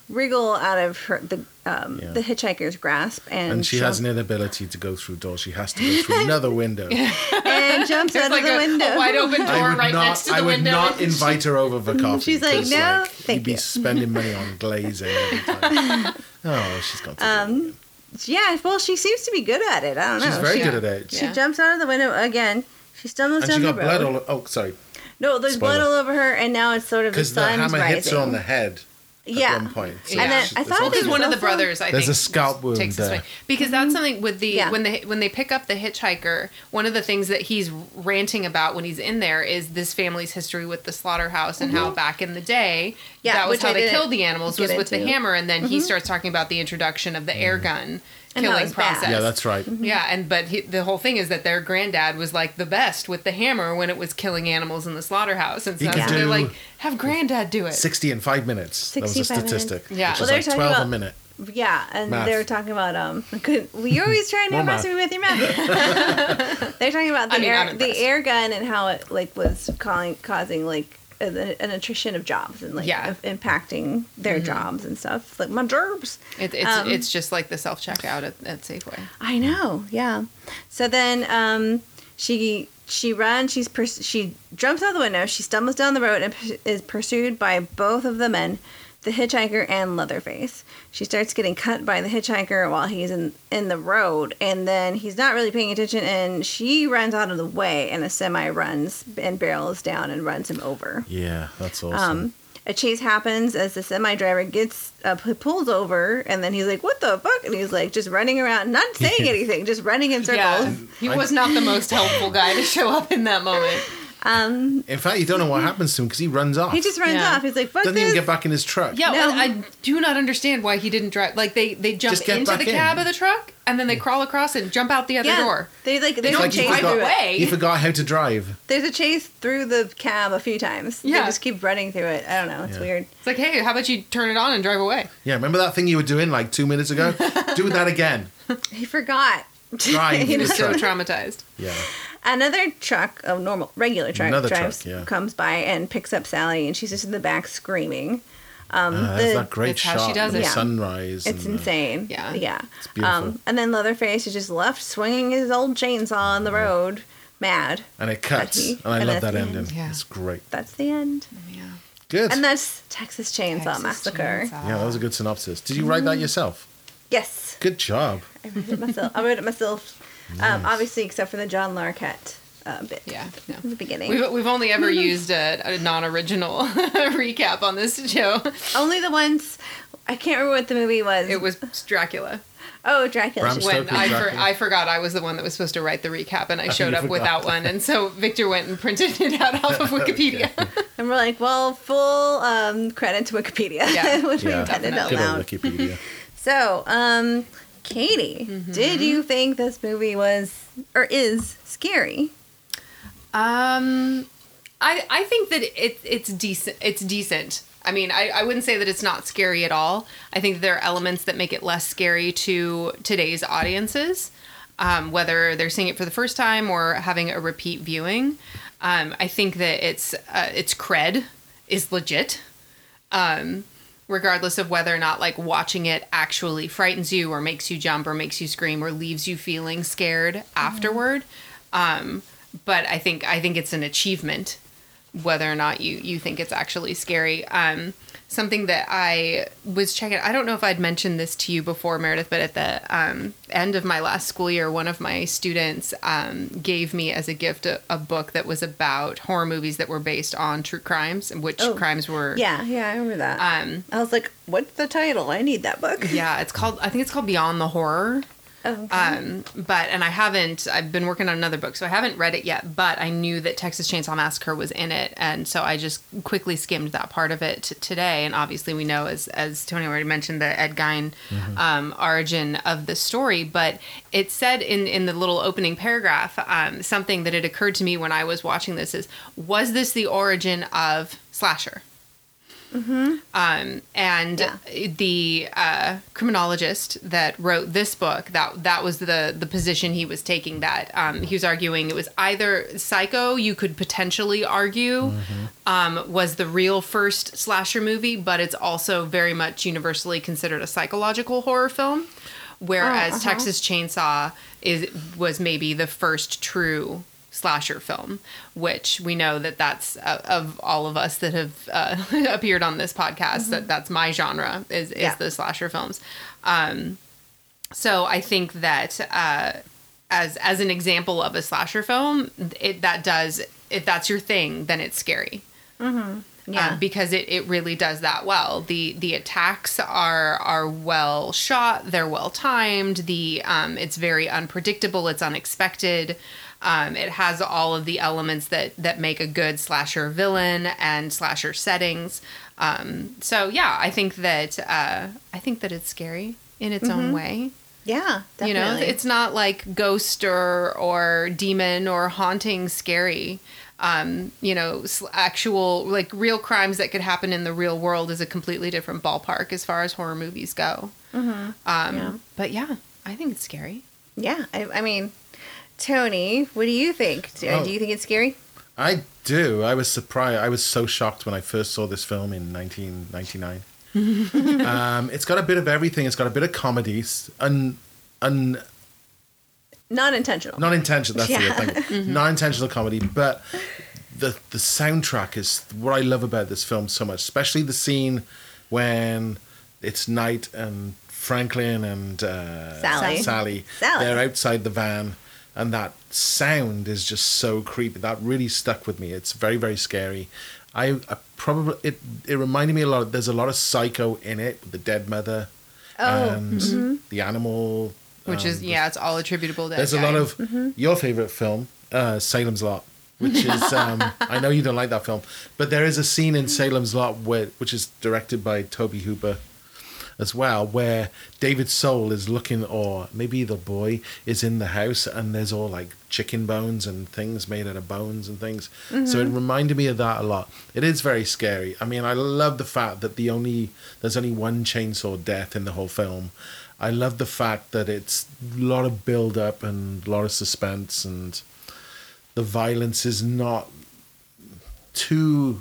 wriggle out of her the um, Yeah. the hitchhiker's grasp, and, And she has jump- an inability to go through doors. She has to go through <laughs> another window. <laughs> and jumps There's out like of the a, window. a wide open door right not. next to the I would window. not invite her over for coffee. <laughs> She's like, "No, like, thank you'd be you." spending money on glazing every time. oh, she's got. To Um, yeah, well, she seems to be good at it. I don't know. she's very she, good at it. She Yeah. jumps out of the window again. She stumbles And down she the got road. blood all. Oh, sorry. No, there's blood all over her, and now it's sort of the Because the sun's hammer rising. hits her on the head. At Yeah. one point. Yeah. And then I thought also- it because one of the brothers, I think. There's think, a scalp wound takes this there. way because that's something with the Yeah. when they when they pick up the hitchhiker. One of the things that he's ranting about when he's in there is this family's history with the slaughterhouse and how back in the day, Mm-hmm. Yeah, that was how I they killed the animals was with the into. Mm-hmm. hammer, and then he starts talking about the introduction of the air gun And killing it's bad. process. Yeah, that's right. Yeah, and but he, the whole thing is that their granddad was like the best with the hammer when it was killing animals in the slaughterhouse, and He so could they're like, have granddad do it. 60 in five minutes. That was a 65 minutes. statistic. Yeah. Which Well, is they're like talking 12 a minute. Yeah, and Math. they were talking about um. <laughs> Good, well, you're always <laughs> trying to More impress me with your math. <laughs> They're talking about the I mean, air the air gun and how it like was calling causing like a- an attrition of jobs and like Yeah. of impacting their jobs and stuff like my jobs. It, it's Um, it's just like the self checkout at, at Safeway. I know, yeah. So then um, she she runs. She's pers- she jumps out the window. She stumbles down the road and p- is pursued by both of the men, the hitchhiker and Leatherface. She starts getting cut by the hitchhiker while he's in in the road, and then he's not really paying attention, and she runs out of the way, and a semi runs and barrels down and runs him over. Yeah, that's awesome. Um, a chase happens as the semi driver gets uh, p- pulls over, and then he's like, "What the fuck?" And he's like, just running around, not saying <laughs> anything, just running in circles. Yeah, he was not the most helpful guy to show up in that moment. Um, In fact, you don't know what happens to him because he runs off. he just runs Yeah. off. He's like, "Fuck doesn't this." even get back in his truck. Yeah, No. well, I do not understand why he didn't drive. Like they they jump Just get into back the in. cab of the truck and then they crawl across and jump out the other yeah, door. they like They there's don't like he chase drive forgot- through it. away. He forgot how to drive. There's a chase through the cab a few times. They Yeah. just keep running through it. I don't know. It's Yeah. weird. It's like, hey, how about you turn it on and drive away? Yeah, remember that thing you were doing like two minutes ago? <laughs> Do that again. He forgot. Drive You the know? So truck. traumatized. Yeah. Another truck, a normal, regular truck, Another drives, truck, yeah. comes by and picks up Sally, and she's just in the back screaming. Um, Uh, the- there's that great It's how shot she does of the it. Yeah. sunrise. it's and, uh, insane. Yeah. yeah. It's beautiful. Um, and then Leatherface is just left swinging his old chainsaw on the road, mad. and it cuts. he- And I and love that the ending. Yeah. It's great. That's the end. Yeah. Good. And that's Texas Chainsaw Texas Massacre. Chainsaw. yeah, that was a good synopsis. Did you write that yourself? Yes, Good job. I wrote it myself. I wrote it myself. Um, obviously, except for the John Larroquette uh, bit. Yeah, no. in the beginning. We've, we've only ever <laughs> used a, a non-original <laughs> recap on this show. Only the ones. I can't remember what the movie was. It was Dracula. oh Dracula. Bram When Stoker's I, for, Dracula. I forgot I was the one that was supposed to write the recap, and I showed up without one, and so Victor went and printed it out off of <laughs> Wikipedia. And we're like, well, full um, credit to Wikipedia, Yeah. which we Yeah. read it out Good loud. Wikipedia. So, um, Katie, Mm-hmm. did you think this movie was or is scary? Um, I I think that it it's decent. It's decent. I mean, I, I wouldn't say that it's not scary at all. I think there are elements that make it less scary to today's audiences, um, whether they're seeing it for the first time or having a repeat viewing. Um, I think that it's uh, its cred is legit. Um, regardless of whether or not like watching it actually frightens you or makes you jump or makes you scream or leaves you feeling scared afterward. Um, but I think I think it's an achievement whether or not you you think it's actually scary. Um, something that I was checking. I don't know if I'd mentioned this to you before, Meredith, but at the um, end of my last school year, one of my students um, gave me as a gift a, a book that was about horror movies that were based on true crimes and which Oh, crimes were. Yeah, yeah, I remember that. Um, I was like, what's the title? I need that book. yeah, it's called. I think it's called Beyond the Horror. Okay. Um, but and I haven't. I've been working on another book, so I haven't read it yet. But I knew that Texas Chainsaw Massacre was in it, and so I just quickly skimmed that part of it t- today. And obviously, we know as as Tony already mentioned the Ed Gein um, origin of the story. But it said in in the little opening paragraph um, something that had occurred to me when I was watching this is was this the origin of slasher? Um, and Yeah. the uh, criminologist that wrote this book that that was the the position he was taking. That um, he was arguing it was either Psycho. You could potentially argue um, was the real first slasher movie, but it's also very much universally considered a psychological horror film. Whereas uh-huh. Texas Chainsaw is was maybe the first true slasher film, which we know that that's uh, of all of us that have uh, <laughs> appeared on this podcast that that's my genre is is Yeah. the slasher films. Um, so I think that uh, as as an example of a slasher film, it that does if that's your thing, then it's scary. yeah. Um, because it, it really does that well. The the attacks are are well shot, they're well timed. The um, it's very unpredictable, it's unexpected. Um, it has all of the elements that that make a good slasher villain and slasher settings. Um, so yeah, I think that uh, I think that it's scary in its own way. yeah, definitely. You know, it's not like ghost or or demon or haunting scary. Um, you know, actual like real crimes that could happen in the real world is a completely different ballpark as far as horror movies go. Um, Yeah. But yeah, I think it's scary. yeah. I, I mean, Tony, what do you think? Do, Oh. do you think it's scary? I do. I was surprised. I was so shocked when I first saw this film in 1999. <laughs> um, it's got a bit of everything. It's got a bit of comedy, un, un, Not intentional. not intentional. That's <laughs> Yeah. the thing. Not intentional comedy, but the the soundtrack is what I love about this film so much. Especially the scene when it's night and Franklin and uh, Sally. Sally, Sally. they're outside the van, and that sound is just so creepy. That really stuck with me. It's very very scary. I, I probably it it reminded me a lot. Of, there's a lot of Psycho in it with the dead mother Oh, and the animal. Which is um, yeah, it's all attributable to. there's that a lot guy. of your favorite film, uh, Salem's Lot. which is <laughs> um, I know you don't like that film, but there is a scene in Salem's Lot where, which is directed by Tobe Hooper as well, where David's Soul is looking, or maybe the boy is in the house, and there's all like chicken bones and things made out of bones and things. So it reminded me of that a lot. It is very scary. I mean, I love the fact that the only there's only one chainsaw death in the whole film. I love the fact that it's a lot of build up and a lot of suspense and the violence is not too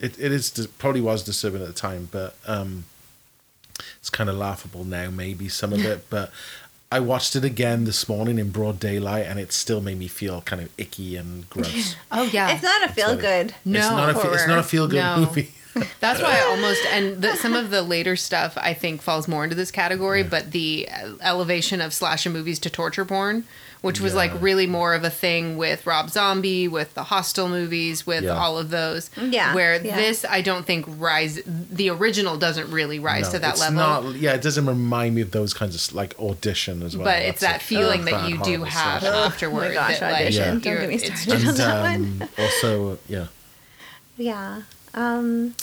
it, it is probably was disturbing at the time but um it's kind of laughable now maybe some of it but i watched it again this morning in broad daylight and it still made me feel kind of icky and gross <laughs> Oh yeah. It's not a feel good. No, it's not a it's not a feel good No. movie <laughs> That's why I <laughs> almost and the, some of the later stuff I think falls more into this category, but the uh, elevation of slasher movies to torture porn, which was like really more of a thing with Rob Zombie, with the Hostel movies, with Yeah. all of those. Yeah, Where yeah. this I don't think rise the original doesn't really rise No, to that it's level. not yeah it doesn't remind me of those kinds of like audition as well but it's that a feeling bad, that you do have slasher. afterward. Oh my gosh, that, like, audition. Yeah. Don't you're- get me started just- on that and one. um, also yeah Yeah. Um,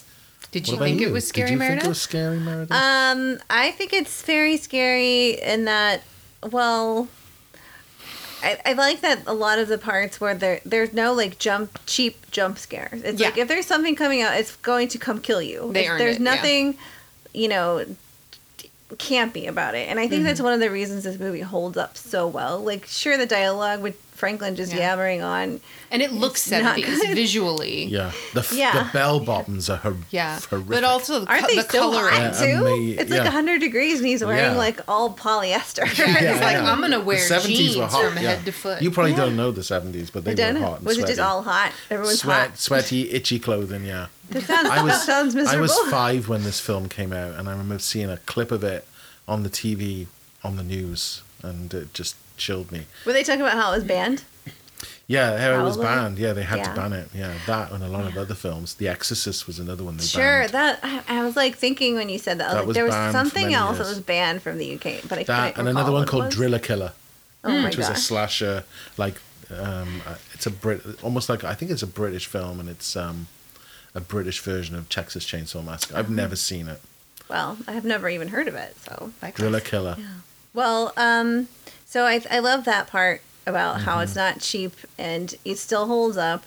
Did you think you? it was scary, Did you Meredith? think it was scary, Meredith? um, I think it's very scary in that, well, I, I like that a lot of the parts where there there's no like jump cheap jump scares. It's Yeah. like if there's something coming out, it's going to come kill you. They there's it, yeah. nothing, you know, campy about it, and I think that's Mm-hmm. one of the reasons this movie holds up so well. Like, sure, the dialogue with Franklin just Yeah. yammering on. and it looks It's not 70s visually. <laughs> yeah, the f- Yeah. the bell bottoms are hor- Yeah. horrific. But also the, Aren't co- they the so color. hot too? and they- it's like yeah. hundred degrees, and he's wearing Yeah. like all polyester. Yeah, it's like yeah. I'm gonna The wear 70s jeans were hot, from yeah. head to foot. You probably Yeah. don't know the seventies, but they were know. hot. And Was it just all hot? Everyone's Sweat, hot. sweaty, itchy clothing? Yeah. That sounds, I was that sounds I was five when this film came out, and I remember seeing a clip of it on the TV on the news, and it just chilled me. Were they talking about how it was banned? Yeah, how it was banned. Yeah, they had Yeah. to ban it. Yeah, that and a lot of other films. The Exorcist was another one they banned. Sure. banned. That I, I was like thinking when you said that. I was That like, was there was something else that was banned from the UK, but I That and another one called. Driller Killer. Oh which was a slasher like um it's a brit almost like i think it's a british film and it's um a british version of texas chainsaw massacre i've never seen it Well, I have never even heard of it. So driller killer Well, um, so I I love that part about how Mm-hmm. it's not cheap and it still holds up,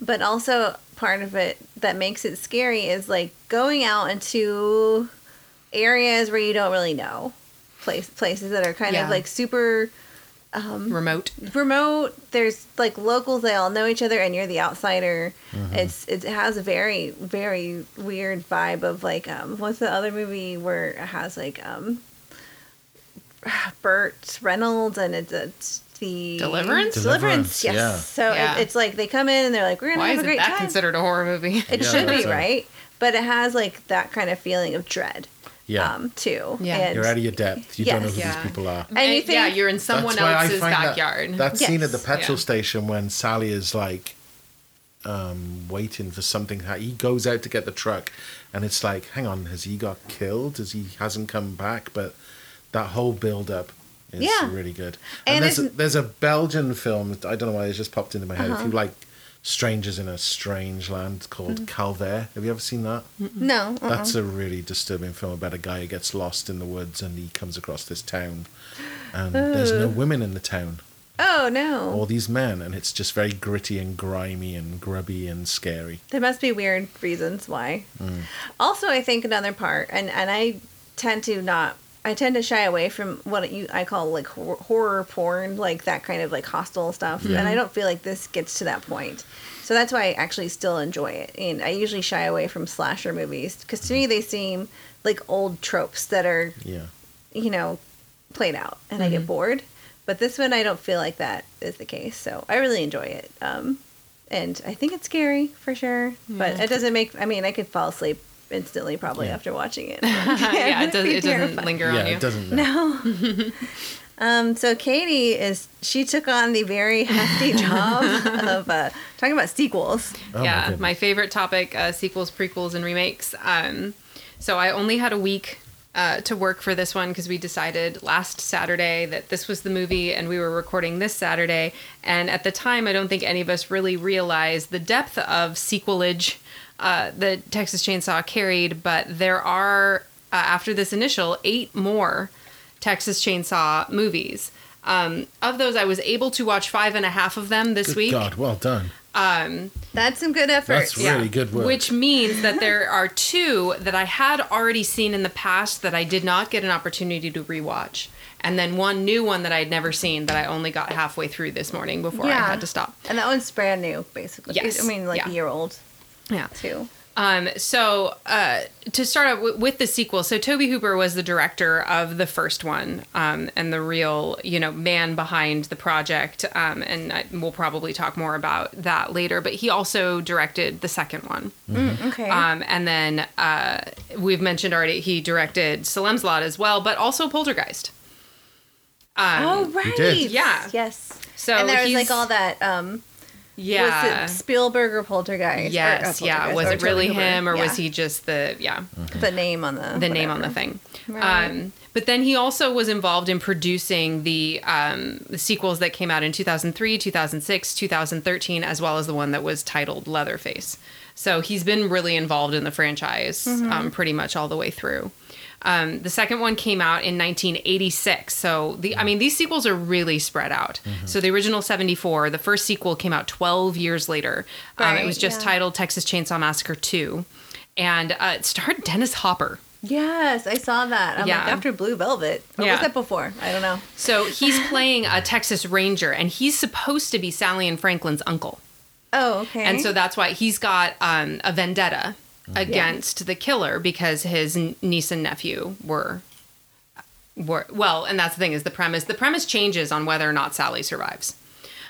but also part of it that makes it scary is like going out into areas where you don't really know, place places that are kind Yeah. of like super remote. remote. There's like locals; they all know each other, and you're the outsider. It's it has a very very weird vibe of like um what's the other movie where it has like um <sighs> Burt Reynolds and it's, it's the Deliverance? Deliverance, Deliverance, yes. yeah. So Yeah. It, it's like they come in and they're like, we're gonna Why have a isn't great that time. considered a horror movie? it Yeah, should be that's a- right, but it has like that kind of feeling of dread. yeah Um, too. Yeah. And you're out of your depth you don't know who Yeah. these people are And you yeah, think- you're in someone That's why I else's find that- backyard. That, scene at the petrol Yeah. station when Sally is like um, waiting for something. He goes out to get the truck, and it's like, hang on, has he got killed? Has he hasn't come back? But that whole build up is Yeah. really good. And And, there's a, there's a Belgian film. I don't know why it just popped into my head. Uh-huh. If you like Strangers in a Strange Land called Calvaire, have you ever seen that? no, uh-uh. That's a really disturbing film about a guy who gets lost in the woods and he comes across this town, and there's no women in the town oh no. all these men, and it's just very gritty and grimy and grubby and scary. There must be weird reasons why. Mm. Also, I think another part, and and I tend to not. I tend to shy away from what you I call like horror porn, like that kind of like Hostel stuff, Yeah. and I don't feel like this gets to that point. So that's why I actually still enjoy it, and I usually shy away from slasher movies because to me they seem like old tropes that are Yeah, you know played out, and I Mm-hmm. get bored. But this one, I don't feel like that is the case, so I really enjoy it. Um, and I think it's scary for sure, but it doesn't make. I mean, I could fall asleep instantly probably Yeah. after watching it. <laughs> <laughs> yeah, it, does, it doesn't linger yeah, on you. it doesn't. No. <laughs> um, so Katie is she took on the very hefty job of uh, talking about sequels. Oh my yeah, goodness. my, favorite topic: uh, sequels, prequels, and remakes. Um, so I only had a week uh, to work for this one because we decided last Saturday that this was the movie and we were recording this Saturday. And at the time, I don't think any of us really realized the depth of sequelage uh, that Texas Chainsaw carried. But there are, uh, after this initial, eight more Texas Chainsaw movies. Um, of those, I was able to watch five and a half of them this Good week. God, well done. That's some good effort. That's really good work. Which means that there are two that I had already seen in the past that I did not get an opportunity to rewatch. And then one new one that I had never seen that I only got halfway through this morning before I had to stop. And that one's brand new, basically. Yes. I mean, like Yeah. a year old, Yeah. too. Um, so uh, to start out w- with the sequel, so Tobe Hooper was the director of the first one um, and the real, you know, man behind the project. Um, and I, we'll probably talk more about that later. But he also directed the second one. Mm, okay. Um, and then uh, we've mentioned already he directed Salem's Lot as well, but also Poltergeist. Um, oh, right. did. Yeah. Yes. So and there was like all that. Um, yeah. Was it Spielberg or Poltergeist? Or- yes, uh, yeah. Was it really Tobe him, or Yeah. was he just the yeah the name on the the name on the thing? Right. Um, but then he also was involved in producing the, um, the sequels that came out in 2003, 2006, 2013, as well as the one that was titled Leatherface. So he's been really involved in the franchise Mm-hmm. um, pretty much all the way through. Um, the second one came out in 1986. So the I mean these sequels are really spread out. So the original 74, the first sequel came out 12 years later. Um, it was just yeah. titled Texas Chainsaw Massacre 2, and uh, it starred Dennis Hopper. Yes, I saw that. I'm Yeah. like after Blue Velvet. What Yeah. was that before? I don't know. So he's <laughs> playing a Texas Ranger, and he's supposed to be Sally and Franklin's uncle, Oh, okay. and so that's why he's got um, a vendetta against the killer because his niece and nephew were were well, and that's the thing is the premise. The premise changes on whether or not Sally survives.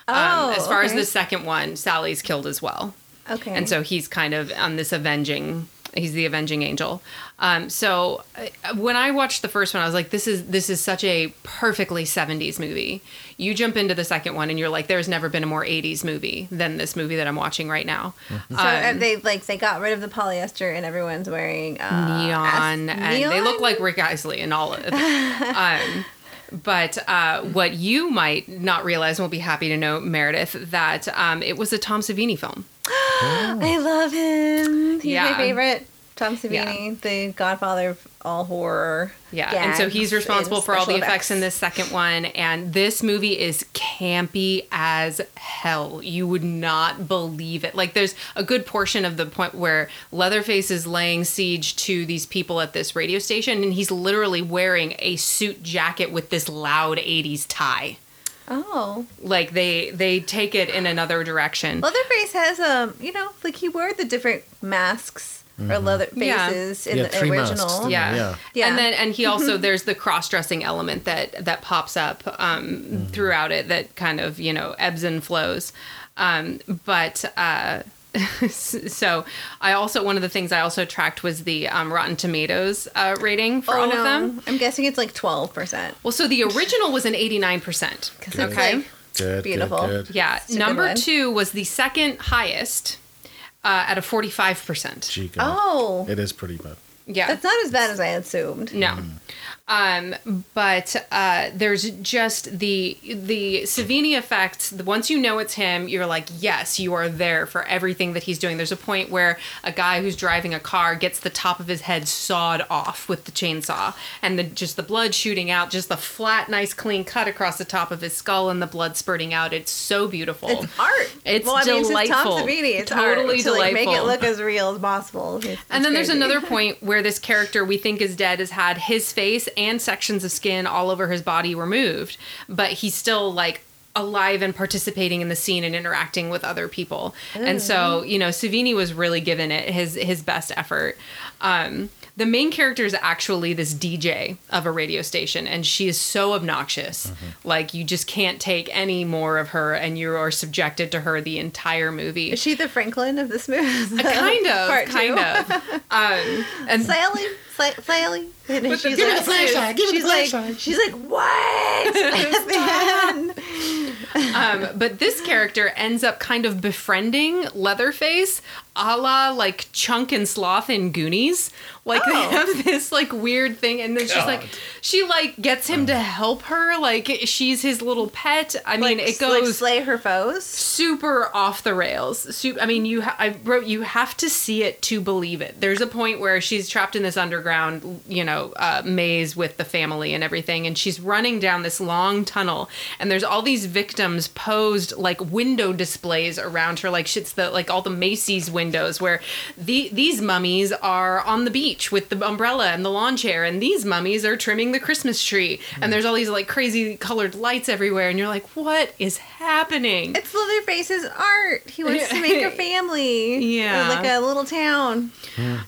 oh, um, as far as the second one, Sally's killed as well. Okay. And so he's kind of on this avenging. He's the avenging angel. Um, so uh, when I watched the first one, I was like, "This is this is such a perfectly '70s movie." You jump into the second one, and you're like, "There's never been a more '80s movie than this movie that I'm watching right now." So uh, Um, they like they got rid of the polyester and everyone's wearing uh, neon, as- and they look like Rick Astley and all of it. <laughs> um, but uh, what you might not realize, and will be happy to know, Meredith, that um, it was a Tom Savini film. <gasps> I love him. He's Yeah. my favorite. Tom Savini, the godfather of all horror. Yeah, and so he's responsible for all the special effects in this second one. And this movie is campy as hell. You would not believe it. Like, there's a good portion of the point where Leatherface is laying siege to these people at this radio station, and he's literally wearing a suit jacket with this loud '80s tie. Oh, Like they they take it in another direction. Leatherface has um, you know, like he wore the different masks or leather Yeah. faces in yeah, the three original. masks. Yeah. yeah. Yeah. And then and he <laughs> also there's the cross dressing element that that pops up um, throughout it that kind of you know ebbs and flows. Um, but uh, <laughs> so I also one of the things I also tracked was the um, Rotten Tomatoes uh, rating for Oh all no, of them. I'm guessing it's like twelve percent. Well, so the original was an 89 percent. It's Okay. like Good, Beautiful. good, good. Yeah, It's number two was the second highest uh, at a 45 percent. Gee, God. oh, It is pretty bad. Yeah, that's not as bad as I assumed. No. Um, but uh, there's just the the Savini effect. Once you know it's him, you're like, yes, you are there for everything that he's doing. There's a point where a guy who's driving a car gets the top of his head sawed off with the chainsaw, and the just the blood shooting out, just the flat, nice, clean cut across the top of his skull, and the blood spurting out. It's so beautiful. It's art. It's well, I mean, it's delightful. It's Totally art to like, make it look as real as possible. It's And then there's another <laughs> point where this character we think is dead has had his face and sections of skin all over his body were removed, but he's still like alive and participating in the scene and interacting with other people. And so, you know, Savini was really giving it his his best effort. Um, the main character is actually this DJ of a radio station, and she is so obnoxious. Like you just can't take any more of her, and you are subjected to her the entire movie. Is she the Franklin of this movie? <laughs> kind of, Part kind two. of. <laughs> Um, and Sally, Sla- Sally. And the- she's give me like, the flashlight, give me she's the like, flashlight. she's like, what? <laughs> Man. Um, but this character ends up kind of befriending Leatherface a la like Chunk and Sloth in Goonies. Like they Oh. have this like weird thing, and then she's like, she like gets him to help her. Like she's his little pet. I mean, like, it like goes slay her foes. super off the rails. Su- I mean, you ha- I wrote you have to see it to believe it. There's a point where she's trapped in this underground, you know, uh, maze with the family and everything, and she's running down this long tunnel, and there's all these victims posed like window displays around her, like shit's the like all the Macy's windows where the these mummies are on the beach with the umbrella and the lawn chair, and these mummies are trimming the Christmas tree, and there's all these like crazy colored lights everywhere, and you're like, what is happening? It's Leatherface's art. He wants to make a <laughs> family. Yeah. Like a little town.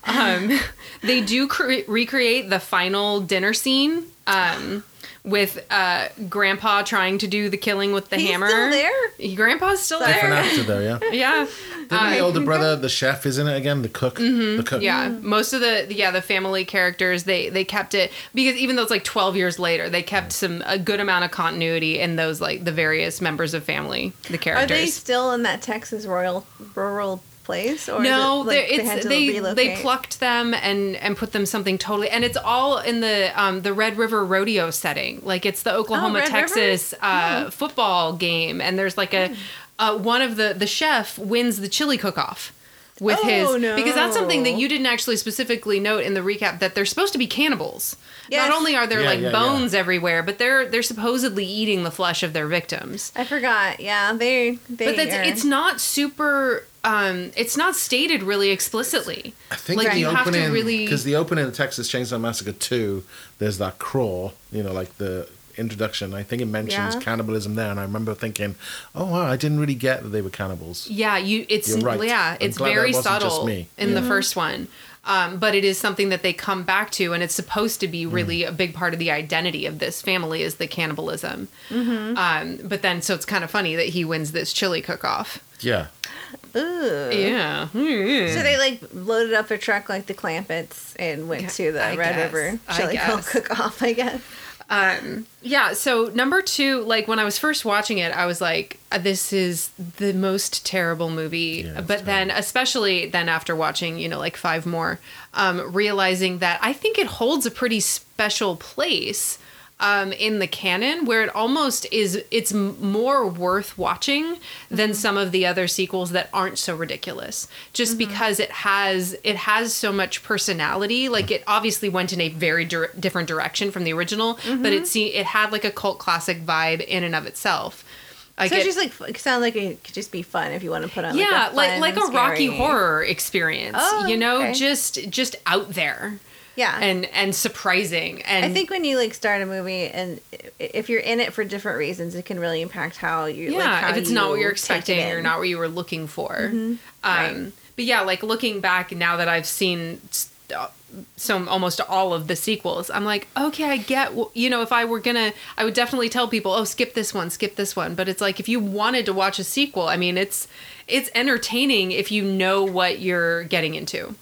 um, they do cre- recreate the final dinner scene um, with uh, Grandpa trying to do the killing with the He's hammer. still there? Grandpa's still Different there. actor though, yeah. <laughs> Yeah. Didn't the Uh, older brother, the chef, is in it again? The cook, the cook. Yeah, most of the yeah the family characters they they kept it because even though it's like twelve years later they kept some a good amount of continuity in those like the various members of family the characters. Are they still in that Texas royal rural place? Or no, it, like, to they they plucked them and and put them something totally and it's all in the um the Red River Rodeo setting. Like it's the Oklahoma Oh, Red River? Texas uh football game and there's like a uh one of the the chef wins the chili cook off. With Oh, his because that's something that you didn't actually specifically note in the recap that they're supposed to be cannibals. Yes. Not only are there Yeah, like yeah, bones everywhere, but they're they're supposedly eating the flesh of their victims. I forgot. Yeah, they. they But that's are- it's not super um it's not stated really explicitly. I think Like, the you have to opening, really- because the opening of Texas Chainsaw Massacre 2, there's that crawl, you know, like the introduction. I think it mentions Yeah. cannibalism there, and I remember thinking, oh, wow, I didn't really get that they were cannibals. Yeah, you it's You're right. yeah, I'm it's very subtle me. in the first one. Um, but it is something that they come back to, and it's supposed to be Mm. really a big part of the identity of this family is the cannibalism. Um, but then, so it's kind of funny that he wins this chili cook-off. Yeah. Ooh. Yeah. So they like loaded up a truck like the Clampetts and went to the I Red guess. River chili guess. cook off. I guess. Um, yeah, so number two, like when I was first watching it, I was like, uh, this is the most terrible movie. Yeah, but then, especially then after watching, you know, like five more, um, realizing that I think it holds a pretty special place. Um, in the canon, where it almost is, it's more worth watching than some of the other sequels that aren't so ridiculous. Just because it has it has so much personality. Like it obviously went in a very dir- different direction from the original, but it see it had like a cult classic vibe in and of itself. Like so it- it's just like it sounds like it could just be fun if you want to put on. yeah, like like a, like, fun, a Rocky horror experience. Oh, you know, okay. just just out there Yeah, and and surprising. And I think when you like start a movie and if you're in it for different reasons, it can really impact how you. yeah, like, how if it's not what you you're expecting or. Mm-hmm. not what you were looking for. Um, Right. But yeah, like looking back now that I've seen uh, some almost all of the sequels, I'm like, okay, I get. You know, if I were gonna, I would definitely tell people, oh, skip this one, skip this one. But it's like if you wanted to watch a sequel, I mean, it's it's entertaining if you know what you're getting into,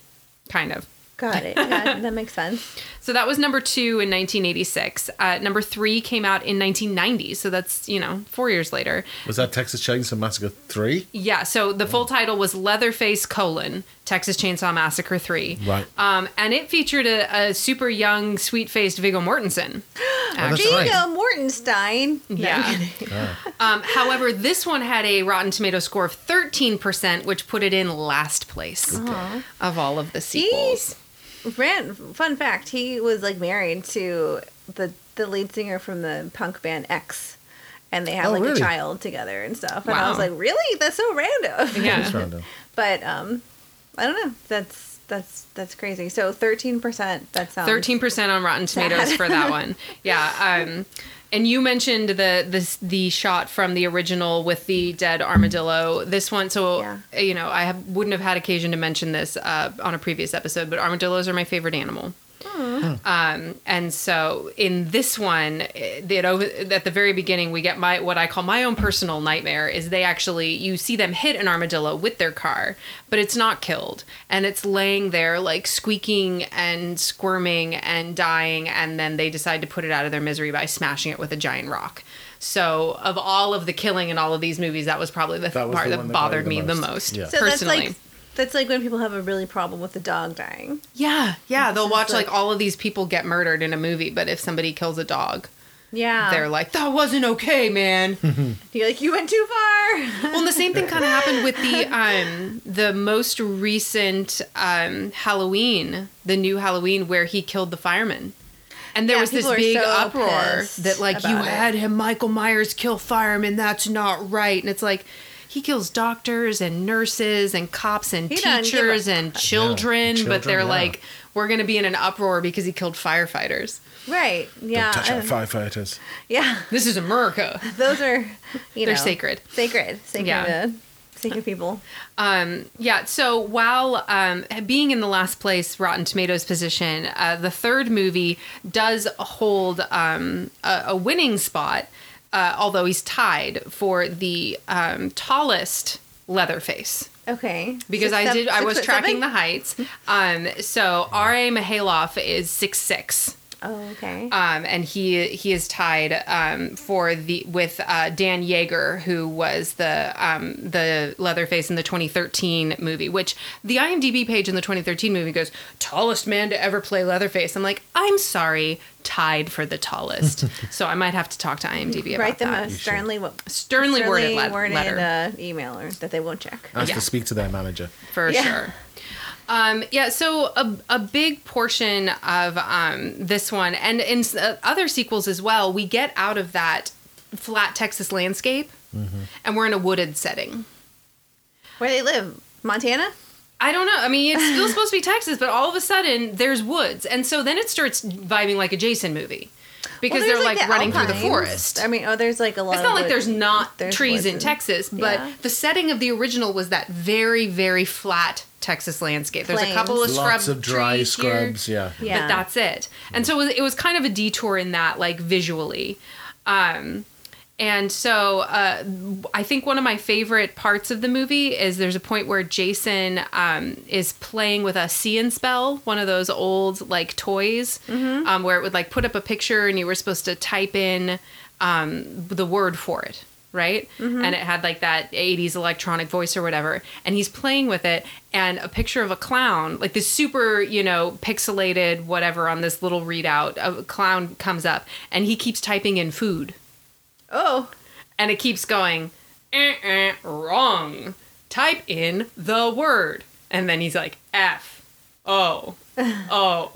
kind of. Got it. Yeah, <laughs> that makes sense. So that was number two in 1986. Uh, number three came out in 1990. So that's, you know, four years later. Was that Texas Chainsaw Massacre 3? Yeah. So the full title was Leatherface colon Texas Chainsaw Massacre 3. Right. Um, and it featured a, a super young, sweet faced Viggo Mortensen. that's Viggo right. Mortenstein. No, Yeah. I'm. Um, however, this one had a Rotten Tomato score of 13%, which put it in last place of all of the sequels. Ran, fun fact: he was like married to the the lead singer from the punk band X, and they had Oh, like really? a child together and stuff. And I was like, really? That's so random. Yeah. That's random. <laughs> But um, I don't know. That's that's that's crazy. So thirteen percent. That sounds Thirteen percent on Rotten Tomatoes sad. for that one. <laughs> Yeah. Um, and you mentioned the the the shot from the original with the dead armadillo. This one, so Yeah. you know, I have, wouldn't have had occasion to mention this uh, on a previous episode, but armadillos are my favorite animal. Um, and so in this one, it, it, at the very beginning, we get my what I call my own personal nightmare is they actually you see them hit an armadillo with their car, but it's not killed, and it's laying there like squeaking and squirming and dying, and then they decide to put it out of their misery by smashing it with a giant rock. So of all of the killing in all of these movies, that was probably the That was part the that one that bothered me you the the most, most. Yeah. So personally. that's like That's like when people have a really problem with the dog dying. Yeah, yeah. They'll watch like, like- all of these people get murdered in a movie, but if somebody kills a dog, Yeah. they're like, "That wasn't okay, man." <laughs> You're like, you went too far. <laughs> well, and the same thing kind of happened with the <laughs> um the most recent um Halloween, the new Halloween, where he killed the fireman. And there Yeah, was this big so uproar that like you about it. had him Michael Myers kill firemen, that's not right. And it's like he kills doctors and nurses and cops and He doesn't a- teachers and children, but children, they're yeah. like we're going to be in an uproar because he killed firefighters. right. Yeah. Don't touch our and- firefighters. yeah. This is America. <laughs> Those are, you They're know, sacred. Sacred. Sacred. Yeah. uh, sacred people. Um, yeah, so while um, being in the last place Rotten Tomatoes position, uh, the third movie does hold um, a, a winning spot, uh, although he's tied for the um, tallest Leatherface. Okay. Because Six, I seven- did, I was tracking seven? the heights. Um, so R.A. Mihailoff is six six. Oh, okay. Um, and he he is tied um, for the with uh, Dan Yeager, who was the um, the Leatherface in the 2013 movie. Which the IMDb page in the 2013 movie goes tallest man to ever play Leatherface. I'm like, I'm sorry, tied for the tallest. <laughs> so I might have to talk to IMDb about Write them that. a sternly, wo- Sternly worded le- worded, letter. uh, email or that they won't check. Ask Yeah. to speak to their manager. for Yeah. sure. Um, yeah, so a, a big portion of um, this one, and in uh, other sequels as well, we get out of that flat Texas landscape, and we're in a wooded setting. Where they live? Montana? I don't know. I mean, it's still supposed to be Texas, but all of a sudden there's woods, and so then it starts vibing like a Jason movie because Well, they're there's, like, the running through the forest. I mean, oh, there's like a lot It's of not like wood- there's not there's trees in Texas, but Yeah. the setting of the original was that very, very flat Texas landscape. There's a couple of scrubs, Lots of dry trees here, scrubs. Yeah. Yeah. but that's it. And so it was, it was kind of a detour in that, like visually. Um, and so uh, I think one of my favorite parts of the movie is there's a point where Jason um, is playing with a see and spell, one of those old like toys, um, where it would like put up a picture and you were supposed to type in um, the word for it. Right? And it had like that 80s electronic voice or whatever. And he's playing with it, and a picture of a clown, like this super, you know, pixelated whatever on this little readout, a clown comes up, and he keeps typing in food. Oh, and it keeps going eh, eh, wrong. Type in the word. And then he's like f o <laughs> o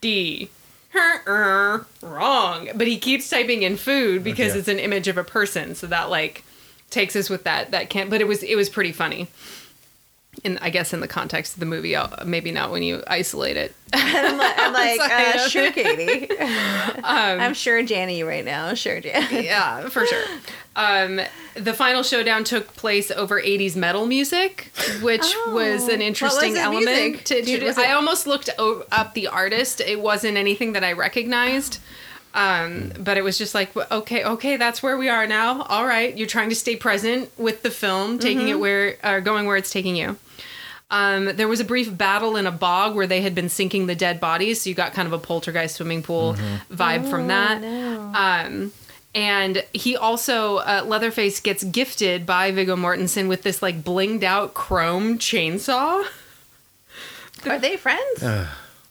d Uh-huh. wrong. But he keeps typing in food because it's an image of a person so that like takes us with that that can't but it was it was pretty funny in i guess in the context of the movie uh, maybe not when you isolate it <laughs> <laughs> I'm like, I'm like uh, sure, Katie. <laughs> I'm sure Janny right now. Sure, Jan. yeah, for sure. Um, the final showdown took place over 80s metal music, which Oh. was an interesting the element. music? To, Did- I almost looked o- up the artist. It wasn't anything that I recognized. Um, but it was just like, okay, okay, that's where we are now. All right, you're trying to stay present with the film, taking Mm-hmm. it where, or going where it's taking you. Um, there was a brief battle in a bog where they had been sinking the dead bodies, so you got kind of a poltergeist swimming pool vibe from that. no. Um, and he also uh, Leatherface gets gifted by Viggo Mortensen with this like blinged out chrome chainsaw. Are they friends?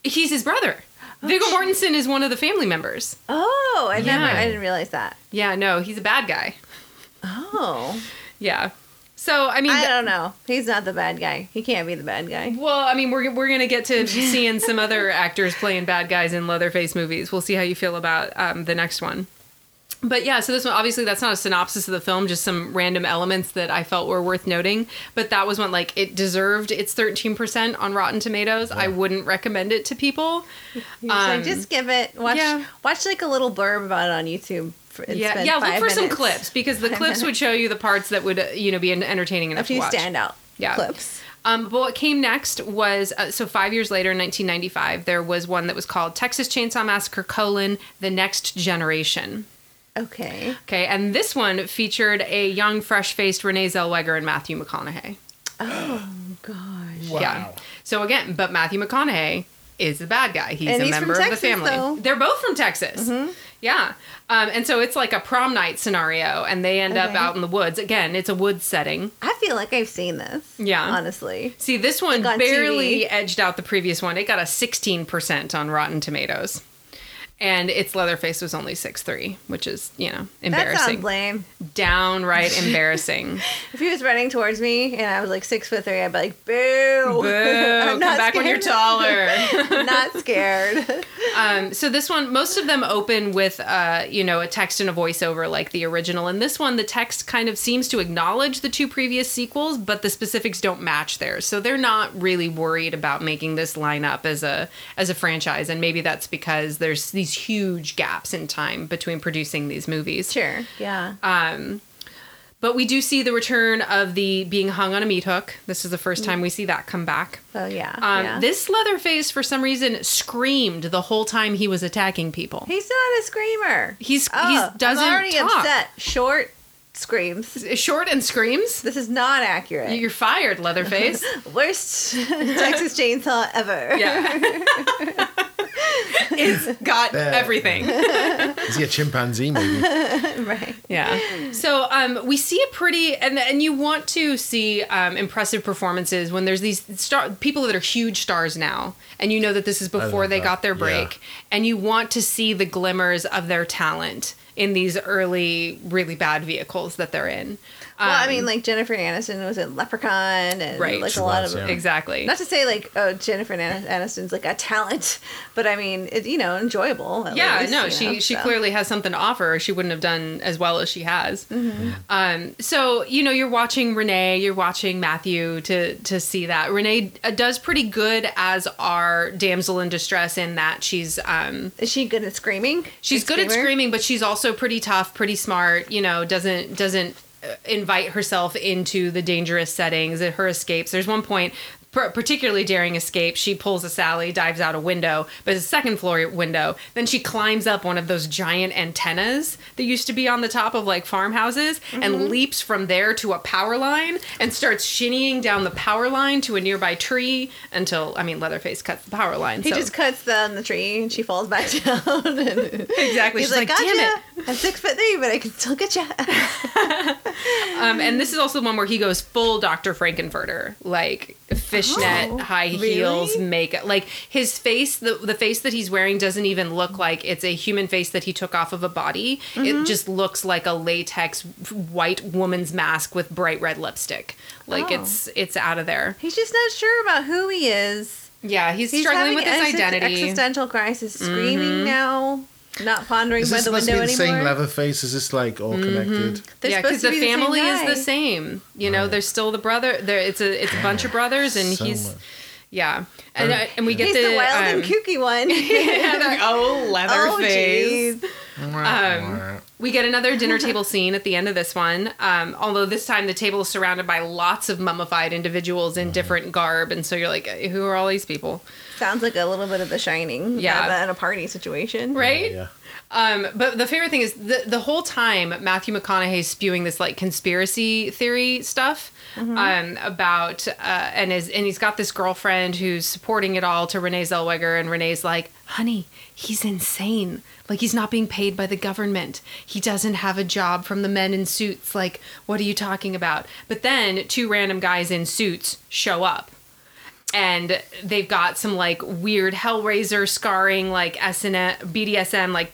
He's his brother. Viggo Mortensen is one of the family members. oh, I never I didn't realize that. Yeah, no, he's a bad guy. Oh, <laughs> Yeah. So I mean, I don't know. He's not the bad guy. He can't be the bad guy. well, I mean, we're we're gonna get to <laughs> seeing some other actors playing bad guys in Leatherface movies. We'll see how you feel about um, the next one. But yeah, so this one obviously that's not a synopsis of the film, just some random elements that I felt were worth noting. But that was one like it deserved its thirteen percent on Rotten Tomatoes. I wouldn't recommend it to people. so Um, just give it. Watch. yeah. Watch like a little blurb about it on YouTube. For, and yeah, spend yeah. Look five for some clips because the Five clips would show you the parts that would uh, you know be entertaining A enough to few watch. standout Yeah. clips. Um, but what came next was uh, so five years later, in 1995, there was one that was called Texas Chainsaw Massacre: colon The Next Generation. Okay. Okay, and this one featured a young, fresh-faced Renee Zellweger and Matthew McConaughey. Oh gosh. Wow. Yeah. So again, but Matthew McConaughey is the bad guy. He's And a he's member from of Texas, the family. though. They're both from Texas. Yeah. Um, and so it's like a prom night scenario, and they end up out in the woods. Again, it's a woods setting. I feel like I've seen this. Yeah. Honestly. See, this one Like on barely TV. edged out the previous one. It got a 16% on Rotten Tomatoes. And its Leatherface was only 6'3, which is, you know, That embarrassing. sounds lame. Downright <laughs> embarrassing. If he was running towards me and I was like six foot three, I'd be like, boo. Boo! <laughs> Come back when you're scared. taller. <laughs> not scared. Um, so this one, most of them open with, uh, you know, a text and a voiceover like the original. And this one, the text kind of seems to acknowledge the two previous sequels, but the specifics don't match theirs. So they're not really worried about making this line up as a as a franchise. And maybe that's because there's these huge gaps in time between producing these movies. sure. Yeah. Um, but we do see the return of the being hung on a meat hook. This is the first time we see that come back. oh yeah. Um, yeah. This Leatherface, for some reason, screamed the whole time he was attacking people. He's not a screamer. He's Oh, he doesn't I'm already talk. upset. Short screams. Short and screams. This is not accurate. You're fired, Leatherface. <laughs> Worst <laughs> Texas Chainsaw ever. yeah, <laughs> it's got Yeah. everything. Is he a chimpanzee? Maybe. right. Yeah. So um, we see a pretty and and you want to see um, impressive performances when there's these star people that are huge stars now, and you know that this is before they that. got their break, Yeah. and you want to see the glimmers of their talent in these early really bad vehicles that they're in. Well, I Um, mean, like Jennifer Aniston was in Leprechaun, and Right. like She a lot was, of yeah. exactly. Not to say like oh Jennifer An- Aniston's like a talent, <laughs> but I mean it, you know enjoyable. at yeah, least, no, you she know, she so. Mm-hmm. clearly has something to offer. or She wouldn't have done as well as she has. Um, so you know, you're watching Renee, you're watching Matthew to to see that Renee uh, does pretty good as our damsel in distress in that she's um, Is she good at screaming? she's good at screaming, but she's also pretty tough, pretty smart. You know, doesn't doesn't invite herself into the dangerous settings. At her escapes, there's one point. Par- Particularly daring escape, she pulls a Sally, dives out a window, but it's a second floor window. Then she climbs up one of those giant antennas that used to be on the top of like farmhouses Mm-hmm. and leaps from there to a power line and starts shinnying down the power line to a nearby tree until, I mean, Leatherface cuts the power line. He so. just cuts down the tree and she falls back <laughs> down. <laughs> and exactly. He's She's like, like, gotcha. damn it. I'm six foot three, but I can still get you. <laughs> Um, and this is also the one where he goes full Dr. Frank-N-Furter, like fishnet, Oh, high really? heels, makeup. Like his face, the the face that he's wearing doesn't even look like it's a human face that he took off of a body. Mm-hmm. It just looks like a latex white woman's mask with bright red lipstick. Like Oh. it's it's out of there. He's just not sure about who he is. Yeah, he's, He's struggling with his identity. Mm-hmm. Existential crisis, screaming now, not pondering Is by this the supposed to window be the anymore. same Leatherface? Is this like all connected? They're yeah, because to the be same family is the same. You know, there's still the brother. There, it's a it's a bunch of brothers, and So he's much. yeah, and uh, and we get He's the, the wild um, and kooky one. <laughs> yeah, they're like, oh, <laughs> oh, Leatherface. jeez. Um, we get another dinner <laughs> table scene at the end of this one. Um, although this time the table is surrounded by lots of mummified individuals in different garb, and so you're like, who are all these people, Sounds like a little bit of The Shining. Yeah. uh, in a party situation. right? Yeah. Um, but the favorite thing is the the whole time Matthew McConaughey spewing this like conspiracy theory stuff um, about uh, and is and he's got this girlfriend who's supporting it all to Renee Zellweger and Renee's like, honey, he's insane. Like he's not being paid by the government. He doesn't have a job from the men in suits. Like, what are you talking about? But then two random guys in suits show up and they've got some like weird Hellraiser scarring, like SN BDSM, like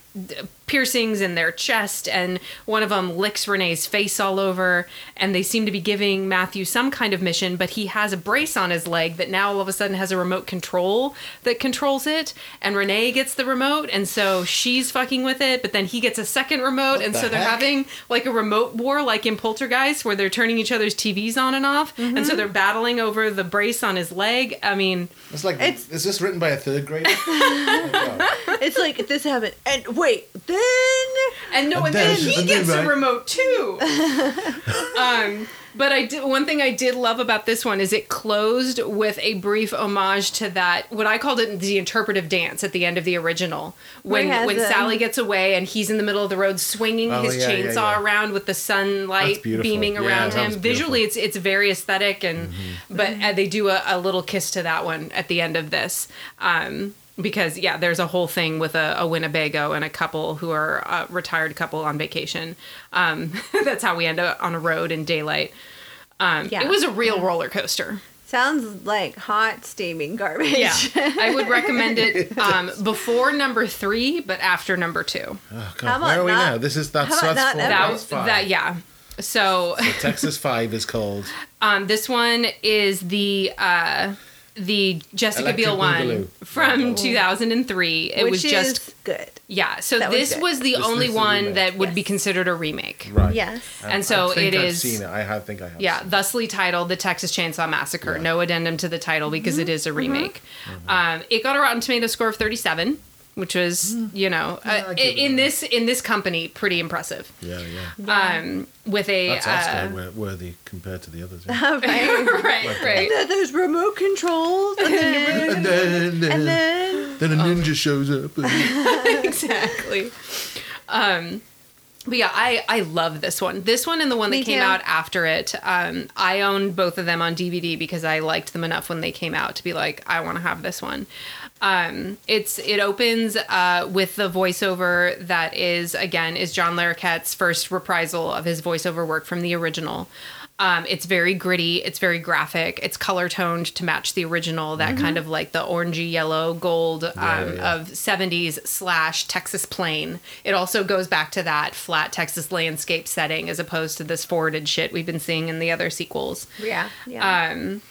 piercings in their chest, and one of them licks Renee's face all over. And they seem to be giving Matthew some kind of mission, but he has a brace on his leg that now all of a sudden has a remote control that controls it. And Renee gets the remote, and so she's fucking with it, but then he gets a second remote, and the so they're heck? having like a remote war, like in Poltergeist, where they're turning each other's TVs on and off, and so mm-hmm. they're battling over the brace on his leg. I mean, It's like, It's- is this written by a third grader? <laughs> Oh, It's like if this happened, and wait, then and no, And and then then- he gets then, a remote too. <laughs> um, but I did one thing I did love about this one is it closed with a brief homage to that what I called it the interpretive dance at the end of the original when when a- Sally gets away and he's in the middle of the road swinging Oh, his yeah, yeah, chainsaw yeah. around with the sunlight beaming Yeah, around him. Visually, it's it's very aesthetic and Mm-hmm. but uh, they do a, a little kiss to that one at the end of this. Um, because yeah, there's a whole thing with a, a Winnebago and a couple who are a retired couple on vacation. Um, <laughs> that's how we end up on a road in daylight. Um, Yeah. It was a real roller coaster. Sounds like hot steaming garbage. Yeah, I would recommend it <laughs> um, before number three, but after number two. Oh, How God, about where are we not- now? This is that's that's not four. That five. that yeah. So So Texas <laughs> Five is called. um, this one is the uh, the Jessica Electric Biel one Boogaloo. from 2003. It Which was is just good. yeah. So that was this good. was the This only is the one remake. that would be Yes. considered a remake. Right. Yes. And so I think it I've is- Seen it. I have think I have. Yeah, seen it. thusly titled The Texas Chainsaw Massacre. Yeah. No addendum to the title because it is a remake. Mm-hmm. Um, it got a Rotten Tomato score of 37, which was, you know, Mm. Yeah, uh, I give in that. this in this company, pretty impressive. Yeah, yeah. Um, with a That's uh, Oscar wor- worthy compared to the others. <laughs> yeah. <laughs> right. right, right. Then there's remote controls, and then, and then, and then then a ninja shows up. and- <laughs> exactly. Um, but yeah, I I love this one. This one and the one Me that came too. out after it. Um, I own both of them on DVD because I liked them enough when they came out to be like, I want to have this one. Um, it's it opens uh, with the voiceover that is again is John Larroquette's first reprisal of his voiceover work from the original. Um, it's very gritty. It's very graphic. It's color toned to match the original. That kind of like the orangey yellow gold um, yeah, yeah. of 70s slash Texas plain. It also goes back to that flat Texas landscape setting as opposed to this forwarded shit we've been seeing in the other sequels. yeah, yeah. Um,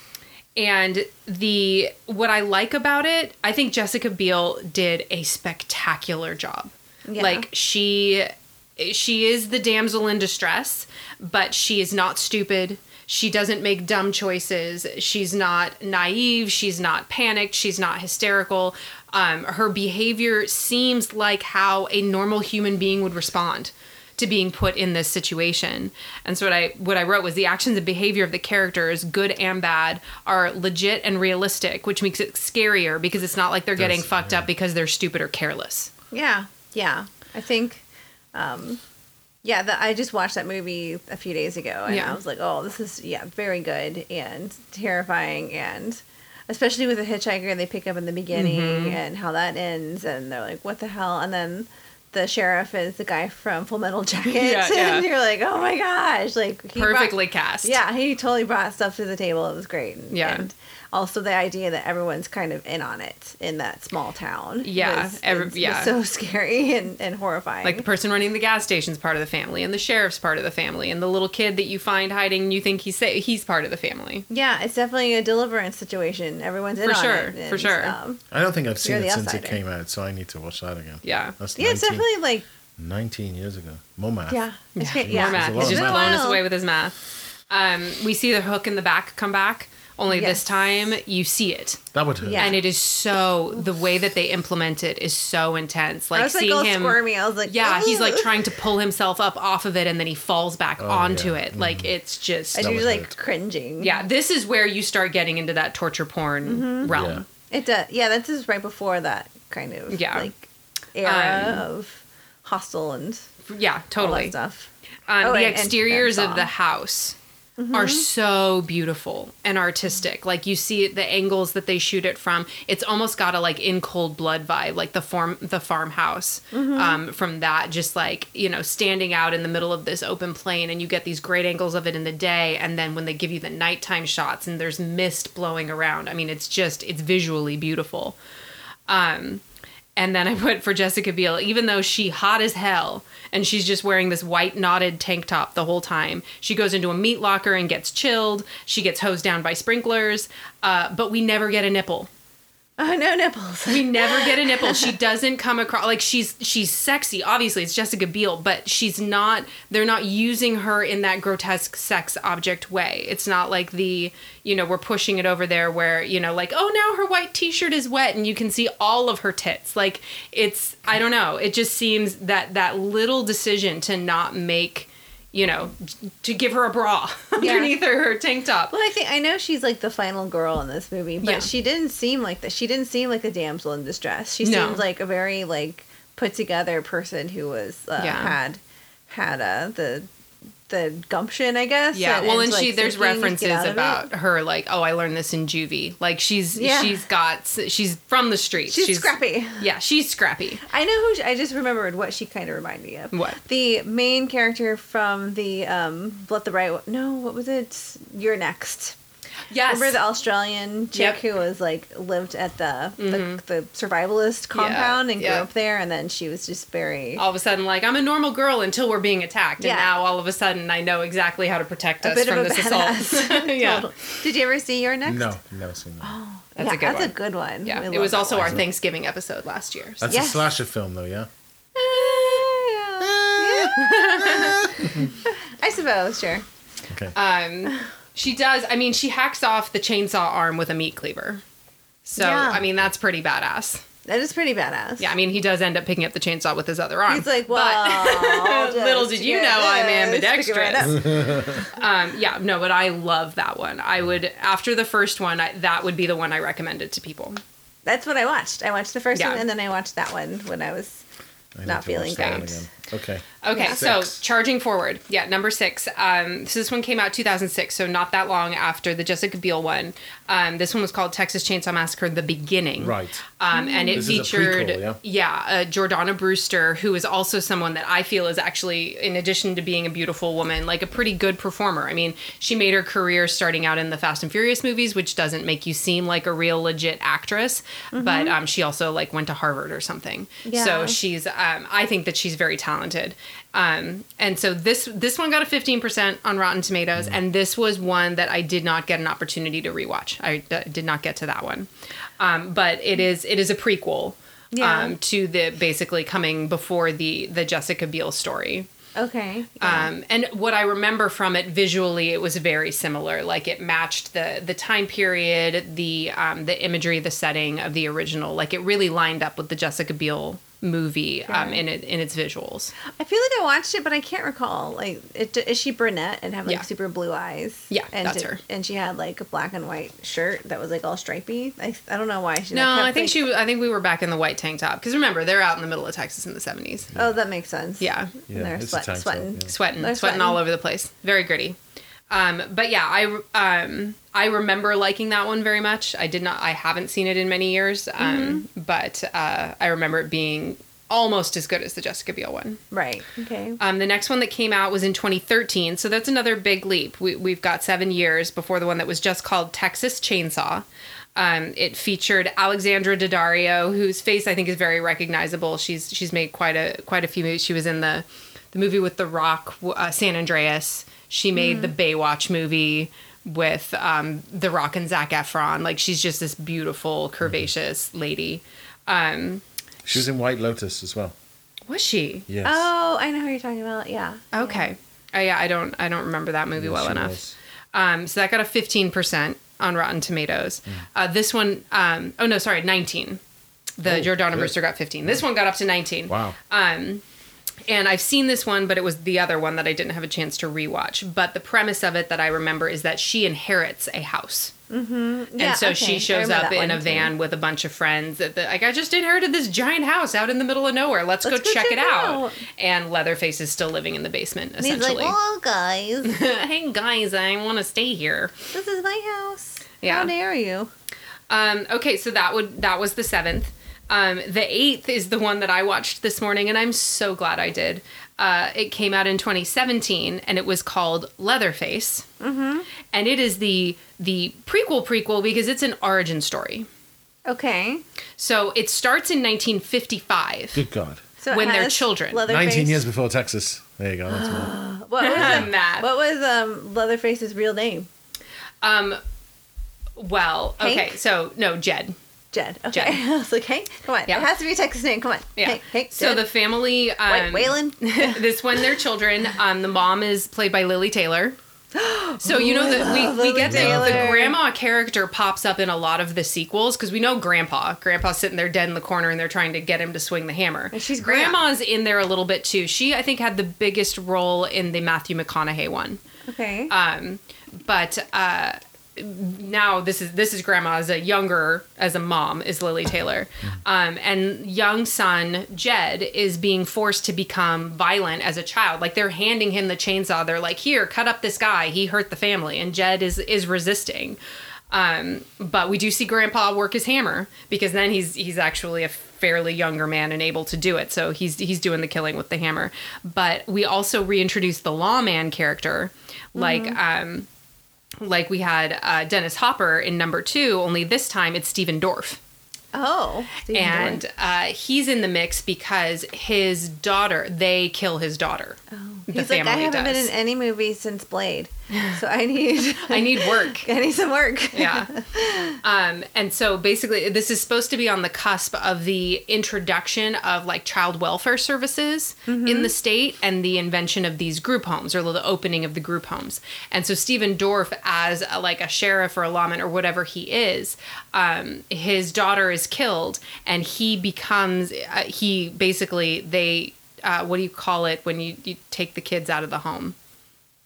and the what I like about it, I think Jessica Biel did a spectacular job. Yeah. Like she she is the damsel in distress, but she is not stupid. She doesn't make dumb choices. She's not naive. She's not panicked. She's not hysterical. Um, her behavior seems like how a normal human being would respond to being put in this situation. And so what I what I wrote was the actions and behavior of the characters, good and bad, are legit and realistic, which makes it scarier because it's not like they're getting fucked yeah. up because they're stupid or careless. Yeah, yeah. I think, um, yeah. The, I just watched that movie a few days ago, and Yeah. I was like, "Oh, this is yeah, very good and terrifying, and especially with the hitchhiker they pick up in the beginning Mm-hmm. and how that ends, and they're like, "What the hell?" And then the sheriff is the guy from Full Metal <laughs> Jacket, Yeah, yeah. and you're like, "Oh my gosh!" Like he brought- Perfectly cast. yeah, he totally brought stuff to the table. It was great. And, Yeah. and also the idea that everyone's kind of in on it in that small town. Yeah, was, every- was- was yeah. so <laughs> scary and, and horrifying. Like the person running the gas station's part of the family, and the sheriff's part of the family, and the little kid that you find hiding, you think he's sa- he's part of the family. yeah, it's definitely a deliverance situation. Everyone's in For on sure, it. for sure. Um, I don't think I've seen it the since it came out, so I need to watch that again. Yeah. That's yeah, it's definitely like 19 years ago. More math. yeah, it's Yeah, yeah. more math. It's He's just math. blowing us away with his math. Um, we see the hook in the back come back. Only Yes. this time you see it, That would hurt. Yeah. and it is so the way that they implement it is so intense. Like I was like seeing all him. squirmy. I was like, Yeah, he's like trying to pull himself up off of it, and then he falls back Oh, onto yeah. it. Like it's just I That do would like hurt. cringing. yeah. This is where you start getting into that torture porn Mm-hmm. realm. it does. Yeah, this is right before that kind of Yeah. like era Um, of Hostel and Yeah, all that totally. stuff. Um, Oh, the and- and- exteriors and of the house Mm-hmm. are so beautiful and artistic. Like you see the angles that they shoot it from. It's almost got a like in cold blood vibe, like the form the farmhouse Mm-hmm. um, from that. Just like you know, standing out in the middle of this open plain, and you get these great angles of it in the day, and then when they give you the nighttime shots, and there's mist blowing around. I mean, it's just it's visually beautiful. Um, and then I put for Jessica Biel, even though she hot as hell and she's just wearing this white knotted tank top the whole time, she goes into a meat locker and gets chilled. She gets hosed down by sprinklers, uh, but we never get a nipple. Oh no nipples. We never get a <laughs> nipple. She doesn't come across like she's she's sexy. Obviously, it's Jessica Biel, but she's not. They're not using her in that grotesque sex object way. It's not like the you know we're pushing it over there where you know like oh now her white t-shirt is wet and you can see all of her tits. Like it's I don't know. It just seems that that little decision to not make you know to give her a bra <laughs> underneath her, her tank top. Well, I think I know she's like the final girl in this movie, but Yeah. she didn't seem like that. She didn't seem like a damsel in distress. She No. seemed like a very like put together person who was uh, Yeah. had had uh, the the gumption, I guess. Yeah, well, and to, she like, there's thinking to get references about her like, oh, I learned this in juvie. Like she's Yeah. she's got she's from the streets. She's scrappy. Yeah, she's scrappy. I know who. She, I just remembered what she kind of reminded me of. What? The main character from the um, Let the Right. No, what was it? You're next. Yes. Remember the Australian chick Yep. who was like lived at the the, the survivalist compound and grew yeah. up there, and then she was just very all of a sudden like I'm a normal girl until we're being attacked, and now all of a sudden I know exactly how to protect a us bit from of a this badass. <laughs> <laughs> assault. yeah, Total. Did you ever see You're Next? No, never seen that. that's yeah, a good that's one. a good one. yeah, We it was that also one. our Thanksgiving episode last year. so- That's Yes. a slasher film, though, yeah. <laughs> I suppose, sure. Okay. Um, she does. I mean, she hacks off the chainsaw arm with a meat cleaver. So Yeah. I mean, that's pretty badass. That is pretty badass. Yeah, I mean, he does end up picking up the chainsaw with his other arm. He's like, But- well, <laughs> I'll Little did you get know I'm this, pick it right ambidextrous. <laughs> Um, yeah, no, but I love that one. I would after the first one, I, that would be the one I recommended to people. That's what I watched. I watched the first Yeah. one, and then I watched that one when I was I not feeling that great. Again. Okay. Okay, Yeah. so charging forward, yeah, number six. Um, so this one came out 2006, so not that long after the Jessica Biel one. Um, this one was called Texas Chainsaw Massacre: The Beginning. Right. Um, and it This is a featured, prequel, yeah, uh, Jordana Brewster, who is also someone that I feel is actually, in addition to being a beautiful woman, like a pretty good performer. I mean, she made her career starting out in the Fast and Furious movies, which doesn't make you seem like a real legit actress, but um, she also like went to Harvard or something. Yeah. So she's, um, I think that she's very talented. Um, and so this this one got a 15% on Rotten Tomatoes, and this was one that I did not get an opportunity to rewatch. I d- did not get to that one, um, but it is it is a prequel Yeah. um, to the basically coming before the the Jessica Biel story. Okay. yeah. Um, and what I remember from it visually, it was very similar. Like it matched the the time period, the um, the imagery, the setting of the original. Like it really lined up with the Jessica Biel movie um, in it in its visuals. I feel like I watched it, but I can't recall. Like, it, is she brunette and have like Yeah. super blue eyes? Yeah, and that's did- her. And she had like a black and white shirt that was like all stripy. I, I don't know why she. No, I think like- she. I think we were back in the white tank top because remember they're out in the middle of Texas in the seventies. Oh, that makes sense. Yeah, And they're it's sweat, tank top, sweating. yeah. sweating, They're sweating, all over the place. Very gritty. Um, but yeah, I um, I remember liking that one very much. I did not. I haven't seen it in many years, um, but uh, I remember it being almost as good as the Jessica Biel one. Right. Okay. Um, the next one that came out was in 2013, so that's another big leap. We, we've got seven years before the one that was just called Texas Chainsaw. Um, it featured Alexandra Daddario, whose face I think is very recognizable. She's she's made quite a quite a few movies. She was in the the movie with The Rock, uh, San Andreas. She made the Baywatch movie with um, The Rock and Zac Efron. Like she's just this beautiful, curvaceous lady. Um, She was in White Lotus as well. was she? Yes. Oh, I know who you're talking about. Yeah. Okay. Oh yeah, I don't I don't remember that movie Yes, well enough. Um, so that got a fifteen percent on Rotten Tomatoes. Hmm. Uh, this one, um, oh no, sorry, nineteen. The Oh, Jordana good. Brewster got fifteen. This one got up to nineteen. Wow. Um, and I've seen this one, but it was the other one that I didn't have a chance to rewatch. But the premise of it that I remember is that she inherits a house. Yeah, and so okay. she shows up in a one, too. van with a bunch of friends. That the, like I just inherited this giant house out in the middle of nowhere. Let's, Let's go, go check, check it out. out. And Leatherface is still living in the basement. And he's like, Essentially, "Well, guys, <laughs> hey guys, I want to stay here. this is my house. Yeah. How dare you?" Um, okay, so that would that was the seventh. Um, the eighth is the one that I watched this morning, and I'm so glad I did. Uh, it came out in 2017, and it was called Leatherface, mm-hmm. and it is the the prequel prequel because it's an origin story. Okay. So it starts in 1955 Good God. So when they're has children. 19 years before Texas. There you go. That's. <gasps> What was, um, <laughs> Math. what was um, Leatherface's real name? Um, well, okay, so no, Jed. Jed. Okay. Jed. <laughs> I was like, hey, come on. Yeah. It has to be a Texas name. Come on. Yeah. Hey, hey, so Jed. the family. Um, Waylon? <laughs> <laughs> this one, they're children. Um, the mom is played by Lili Taylor. <gasps> So you know that we, we Lily get the, the grandma character pops up in a lot of the sequels because we know grandpa. Grandpa's sitting there dead in the corner and they're trying to get him to swing the hammer. And she's Grandma. grandma's in there a little bit too. She I think had the biggest role in the Matthew McConaughey one. Okay. Um, but uh, now this is this is grandma as a younger as a mom is Lili Taylor, um, and young son Jed is being forced to become violent as a child. Like they're handing him the chainsaw. They're like, "Here, cut up this guy. He hurt the family," and Jed is is resisting. Um, but we do see Grandpa work his hammer because then he's he's actually a fairly younger man and able to do it. So he's he's doing the killing with the hammer. But we also reintroduce the lawman character, like um, like we had uh, Dennis Hopper in number two. Only this time it's Stephen Dorff. Oh, Stephen and uh, he's in the mix because his daughter they kill his daughter. Oh, the he's like, I haven't been in any movie since Blade, so I need <laughs> i need work. <laughs> I need some work. yeah. <laughs> Um and so basically this is supposed to be on the cusp of the introduction of like child welfare services in the state and the invention of these group homes or the opening of the group homes. And so stephen dorff as a, like a sheriff or a lawman or whatever he is um his daughter is killed and he becomes uh, he basically they uh, what do you call it when you, you take the kids out of the home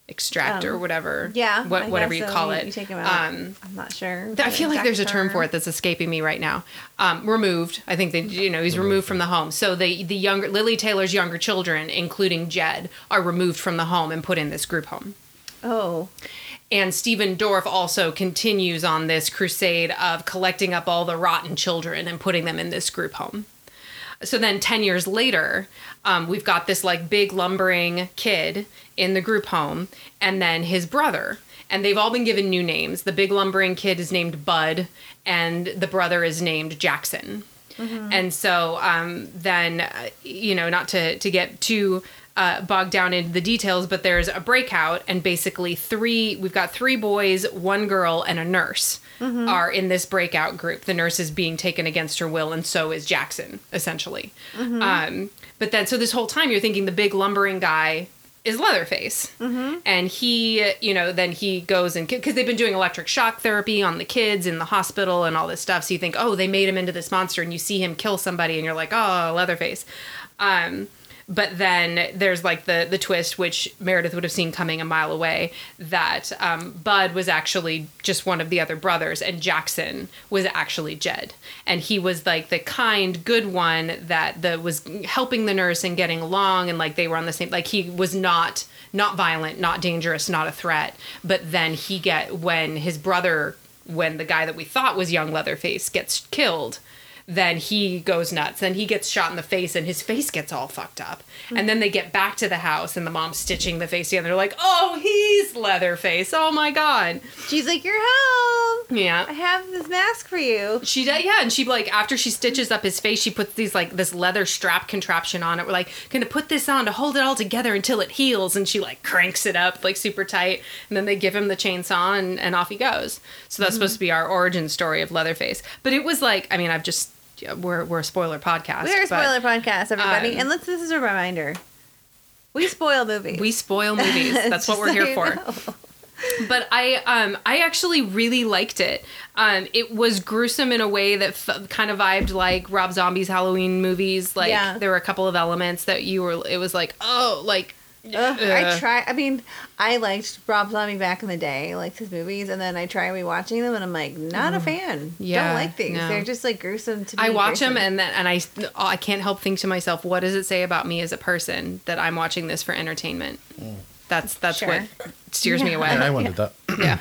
extract or Um, whatever Yeah, what, whatever you so. call it You take 'em out. um I'm not sure. I feel like there's a term for it that's escaping me right now. Um, removed. I think they, you know, he's removed from the home. So the the younger Lili Taylor's younger children, including Jed, are removed from the home and put in this group home. Oh, And Stephen Dorff also continues on this crusade of collecting up all the rotten children and putting them in this group home. So then 10 years later, um, we've got this like big lumbering kid in the group home and then his brother. And they've all been given new names. The big lumbering kid is named Bud, and the brother is named Jackson. And so um, then, uh, you know, not to, to get too uh, bogged down into the details, but there's a breakout, and basically three, we've got three boys, one girl, and a nurse are in this breakout group. The nurse is being taken against her will, and so is Jackson, essentially. Um, but then, so this whole time, you're thinking the big lumbering guy is Leatherface. And he, you know, then he goes and because they've been doing electric shock therapy on the kids in the hospital and all this stuff. So you think, oh, they made him into this monster, and you see him kill somebody, and you're like, oh, Leatherface. Um, but then there's like the the twist, which Meredith would have seen coming a mile away, that um, Bud was actually just one of the other brothers, and Jackson was actually Jed, and he was like the kind, good one that the was helping the nurse and getting along, and like they were on the same. Like he was not not violent, not dangerous, not a threat. But then he get when his brother, when the guy that we thought was young Leatherface gets killed then he goes nuts. Then he gets shot in the face and his face gets all fucked up. And then they get back to the house and the mom's stitching the face together. They're like, oh, he's Leatherface. Oh my God. she's like, "You're home. Yeah. I have this mask for you." She does, yeah, and she like after she stitches up his face, she puts these like this leather strap contraption on it. We're like gonna put this on to hold it all together until it heals, and she like cranks it up like super tight, and then they give him the chainsaw and, and off he goes. So that's mm-hmm. supposed to be our origin story of Leatherface. But it was like, I mean, I've just we're we're a spoiler podcast. We're a but- spoiler podcast, everybody, um, and let's. This is a reminder. We spoil movies. We spoil movies. <laughs> That's what we're so here for. know. But I um I actually really liked it. Um it was gruesome in a way that f- kind of vibed like Rob Zombie's Halloween movies. Like Yeah. there were a couple of elements that you were it was like, "Oh, like Ugh, I uh, try. I mean, I liked Rob Zombie back in the day, I liked his movies, and then I try rewatching them, and I'm like, not a fan. Mm. Yeah, don't like these. no. They're just like gruesome to me. I watch gruesome. them and then and I I can't help think to myself, what does it say about me as a person that I'm watching this for entertainment? That's that's Sure. what steers me away. And I wondered that. <laughs> yeah.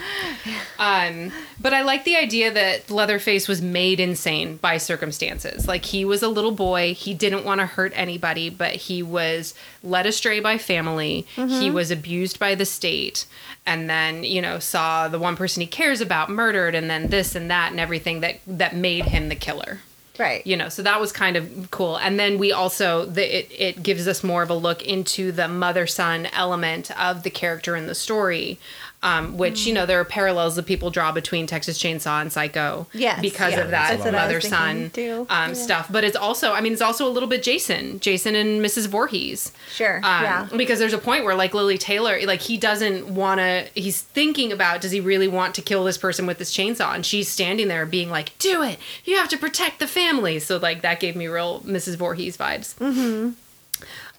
Um, but I like the idea that Leatherface was made insane by circumstances. Like he was a little boy, he didn't want to hurt anybody, but he was led astray by family. He was abused by the state, and then you know saw the one person he cares about murdered, and then this and that and everything that that made him the killer right. you know so that was kind of cool and then we also the, it, it gives us more of a look into the mother son element of the character in the story um, which you know there are parallels that people draw between Texas Chainsaw and Psycho, Yes, because yeah, of that that's what I was mother son um, yeah. stuff. But it's also, I mean, it's also a little bit Jason, Jason and Mrs. Voorhees, Sure. um, yeah. because there's a point where like Lili Taylor, like he doesn't want to. He's thinking about does he really want to kill this person with this chainsaw, and she's standing there being like, "Do it! You have to protect the family." So like that gave me real Mrs. Voorhees vibes. Mm-hmm.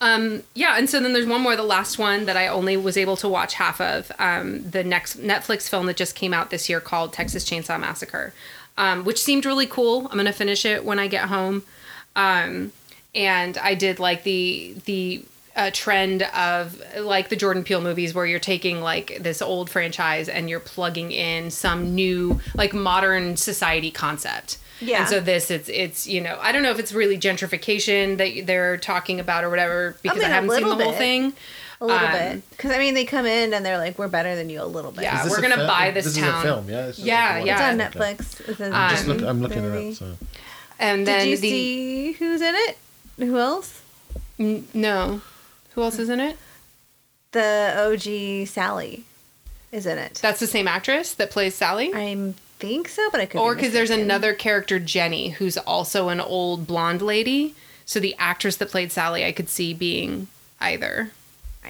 Um, yeah, and so then there's one more, the last one that I only was able to watch half of. Um, the next Netflix film that just came out this year called Texas Chainsaw Massacre, um, which seemed really cool. I'm gonna finish it when I get home. Um, and I did like the the uh, trend of like the Jordan Peele movies where you're taking like this old franchise and you're plugging in some new like modern society concept. Yeah. And so this it's it's you know I don't know if it's really gentrification that they're talking about or whatever because I, mean, a haven't seen the little whole thing. A little Um, bit. Because, I mean, they come in and they're like, we're better than you a little bit. Yeah. We're gonna film? buy this This is town. a film, yeah. It's Yeah, like- yeah. It's on Okay. Netflix. It's a Um, Just look, I'm looking movie. it up. So. And Did you the see who's in it? Who else? N- no, who else is in it? The OG Sally is in it. That's the same actress that plays Sally. I think so, but I could. or because there's another character jenny who's also an old blonde lady so the actress that played sally i could see being either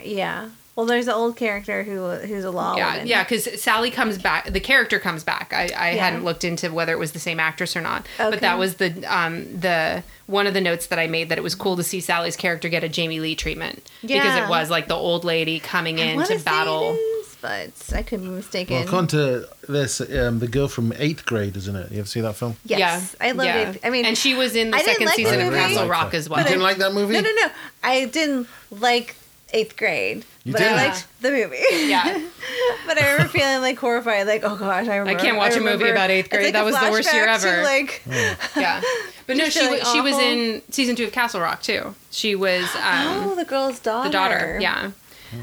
Yeah. Well, there's an old character who who's a law yeah woman. yeah because sally comes back the character comes back i, I Yeah. hadn't looked into whether it was the same actress or not Okay. but that was the um the one of the notes that i made that it was cool to see sally's character get a jamie lee treatment yeah. because it was like the old lady coming in to battle but I could be mistaken. Well, according to this, um, the girl from eighth grade, isn't it? You ever see that film? yes, I love yeah. it. I mean, and she was in the I second like the season of movie. castle rock as well You didn't like that movie? no, no, no. I didn't like eighth grade, You but I didn't? liked the movie. yeah <laughs> but I remember feeling like horrified, like, oh gosh, I remember. can't watch a movie about eighth grade. like That was the worst year flashback to, ever. like, <laughs> yeah but no she, feeling wa- she was in season two of castle rock too she was <gasps> um oh, the girl's daughter. the daughter yeah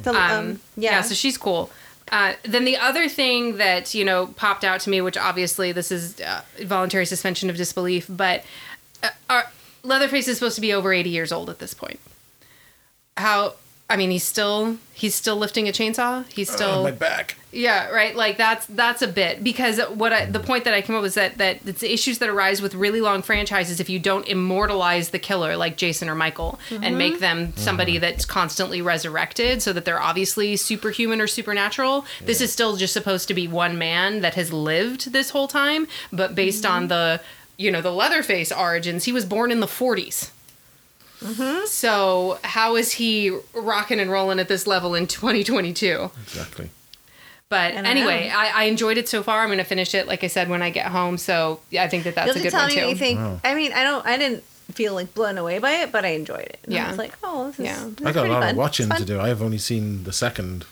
The- um, um, yeah. yeah. so she's cool uh, then the other thing that you know popped out to me which obviously this is uh, voluntary suspension of disbelief but uh, leatherface is supposed to be over 80 years old at this point. How i mean he's still he's still lifting a chainsaw he's uh, still Oh, my back. yeah, right. Like that's that's a bit because what I the point that I came up with is that that it's issues that arise with really long franchises if you don't immortalize the killer like Jason or Michael and mm-hmm. make them mm-hmm. somebody that's constantly resurrected so that they're obviously superhuman or supernatural. This is still just supposed to be one man that has lived this whole time, but based mm-hmm. on the you know the Leatherface origins, he was born in the 40s. Mm-hmm. So how is he rocking and rolling at this level in 2022? Exactly. But I anyway, know. I, I enjoyed it so far. I'm going to finish it, like I said, when I get home. So yeah, I think that that's You a good tell one me too. what you think. Wow. I mean, I don't. I didn't feel like blown away by it, but I enjoyed it. And Yeah. I was like, oh, this is. Yeah. this I got a lot fun. of watching to do. I have only seen the second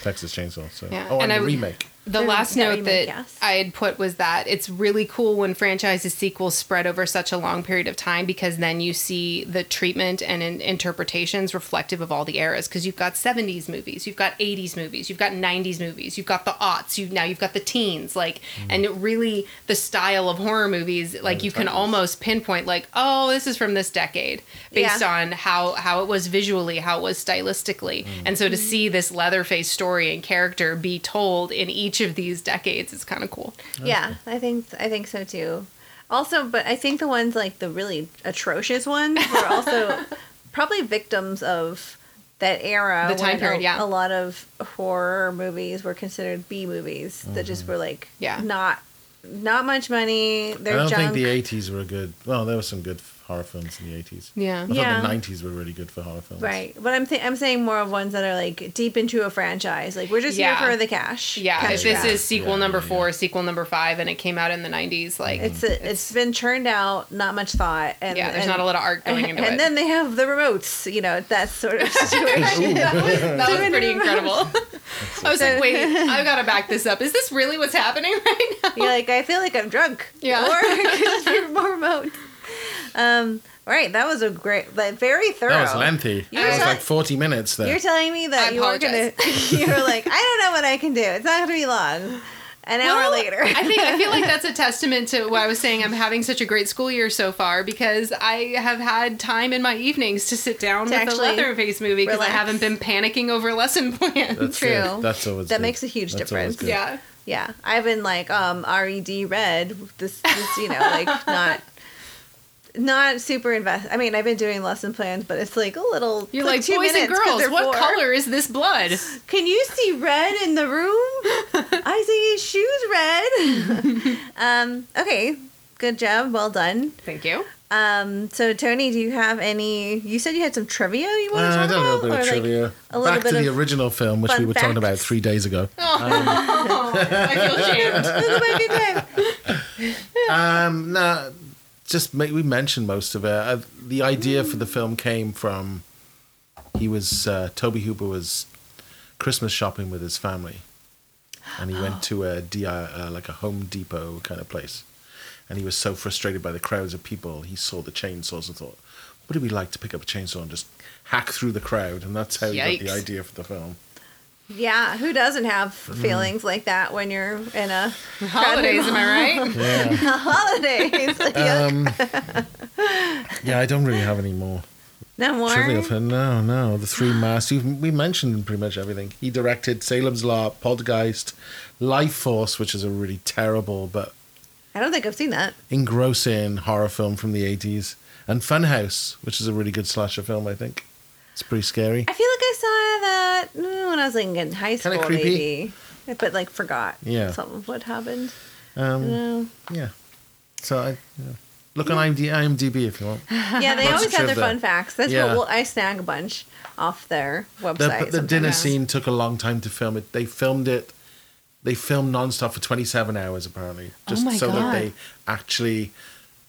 Texas Chainsaw. So. Yeah, Oh, and and, I- the remake. The The- last note that yes. I had put was that it's really cool when franchises sequels spread over such a long period of time because then you see the treatment and in- interpretations reflective of all the eras. Because you've got 70s movies, you've got 80s movies, you've got 90s movies, you've got the aughts, you now you've got the teens, like, mm. and it really the style of horror movies, like the you can almost pinpoint, like, oh, this is from this decade, based Yeah. on how how it was visually, how it was stylistically, mm. and so to see this Leatherface story and character be told in each of these decades is kind of cool. Yeah, I think I think so too. Also, but I think the ones like the really atrocious ones were also <laughs> probably victims of that era. The time period, a, yeah. A lot of horror movies were considered B movies that just mm-hmm. were like Yeah. not not much money. They're I don't junk. think the 80s were good. Well, there was some good horror films in the 80s. Yeah. I Yeah. thought the 90s were really good for horror films. Right, but I'm th- I'm saying more of ones that are like deep into a franchise. Like we're just Yeah. here for the cash. Yeah, cash if this is sequel Yeah, number yeah, four, sequel number five, and it came out in the '90s, like it's a, it's been churned out, not much thought, and yeah, there's and- not a lot of art going <laughs> into and it. then they have the remotes, you know, that sort of <laughs> situation. that was Doing pretty it. incredible. <laughs> I was like, wait, I've got to back this up. Is this really what's happening right now? You're like, I feel like I'm drunk. Yeah. Or it could just be more remote. Um, right, that was a great, like, very thorough. That was lengthy. You're That was tell- like 40 minutes there. You're telling me that I you were gonna. You were like, I don't know what I can do. It's not gonna be long. An hour Well, later. I think I feel like that's a <laughs> testament to what I was saying. I'm having such a great school year so far because I have had time in my evenings to sit down To with a actually Leatherface movie because I haven't been panicking over lesson <laughs> plans. That's True. good. That's always That good. makes a huge That's difference. yeah. yeah, I've been like, um, red red. This, this, you know, like <laughs> not. Not super invest. I mean, I've been doing lesson plans, but it's like a little. You're it's like, two boys and girls, what four." color is this blood? <laughs> Can you see red in the room? <laughs> I see his shoes red. <laughs> um, okay, good job. Well done. Thank you. Um, so Tony, do you have any? You said you had some trivia you want to Uh, I talk did a little about, bit or, of like, trivia. a little Back bit to the original film, which we fun were talking about three days ago. Oh, I feel ashamed. This might be time. Um, no, just we mentioned most of it. Uh, the idea for the film came from he was uh, Tobe Hooper was Christmas shopping with his family, and he went to a DI, uh, like a Home Depot kind of place, and he was so frustrated by the crowds of people. He saw the chainsaws and thought, "What would it be like to pick up a chainsaw and just hack through the crowd?" And that's how he got the idea for the film. Yeah, who doesn't have Mm-hmm. feelings like that when you're in a Holidays, am I right? <laughs> Yeah, holidays? <laughs> Yeah. um, yeah. I don't really have any more. no more. Trivia for no, no. The Three <gasps> Masks. We mentioned pretty much everything. He directed Salem's Lot, Poltergeist, Lifeforce, which is a really terrible but I don't think I've seen that. engrossing horror film from the eighties, and Funhouse, which is a really good slasher film. I think it's pretty scary. I feel like I saw that mm, when I was like in high school, Kinda creepy. maybe, but like forgot. Yeah. some of what happened. Um, No. yeah. So I yeah. look on IMD, IMDb if you want. <laughs> Yeah, they always of have their trivia. fun facts. That's Yeah. what well, I snag a bunch off their The, website. the dinner sometimes. scene took a long time to film it. They filmed it. They filmed nonstop for 27 hours apparently, just my so that they actually.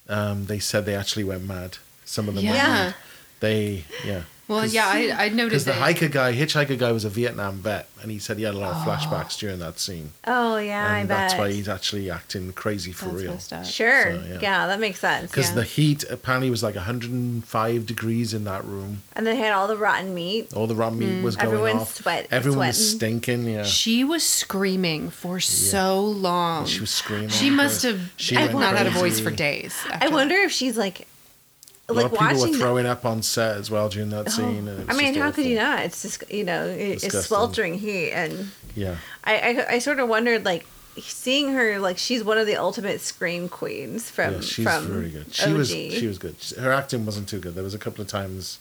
Um, they said they actually went mad. Some of them. went Yeah. mad. They yeah. Well, yeah, I, I Because noticed the it. hiker guy, hitchhiker guy, was a Vietnam vet, and he said he had a lot of flashbacks during that scene, Oh yeah, I and bet. that's why he's actually acting crazy for That's real. messed up. Sure. So, yeah. yeah. that makes sense. Because yeah. the heat apparently was like 105 degrees in that room. and they had all the rotten meat. All the raw meat was going. Everyone's off. sweat- Everyone was sweating. stinking. Yeah, She was screaming for so long. she was screaming. She must have She I went not had a voice for days. I after wonder if she's like, A lot like of people watching. were the- throwing up on set as well during that Oh, scene. And I mean, how could you not? It's just you know, it, it's sweltering heat, and Yeah, I, I I sort of wondered like seeing her like she's one of the ultimate scream queens from yeah, she's from really good. She OG. was she was good. Her acting wasn't too good. There was a couple of times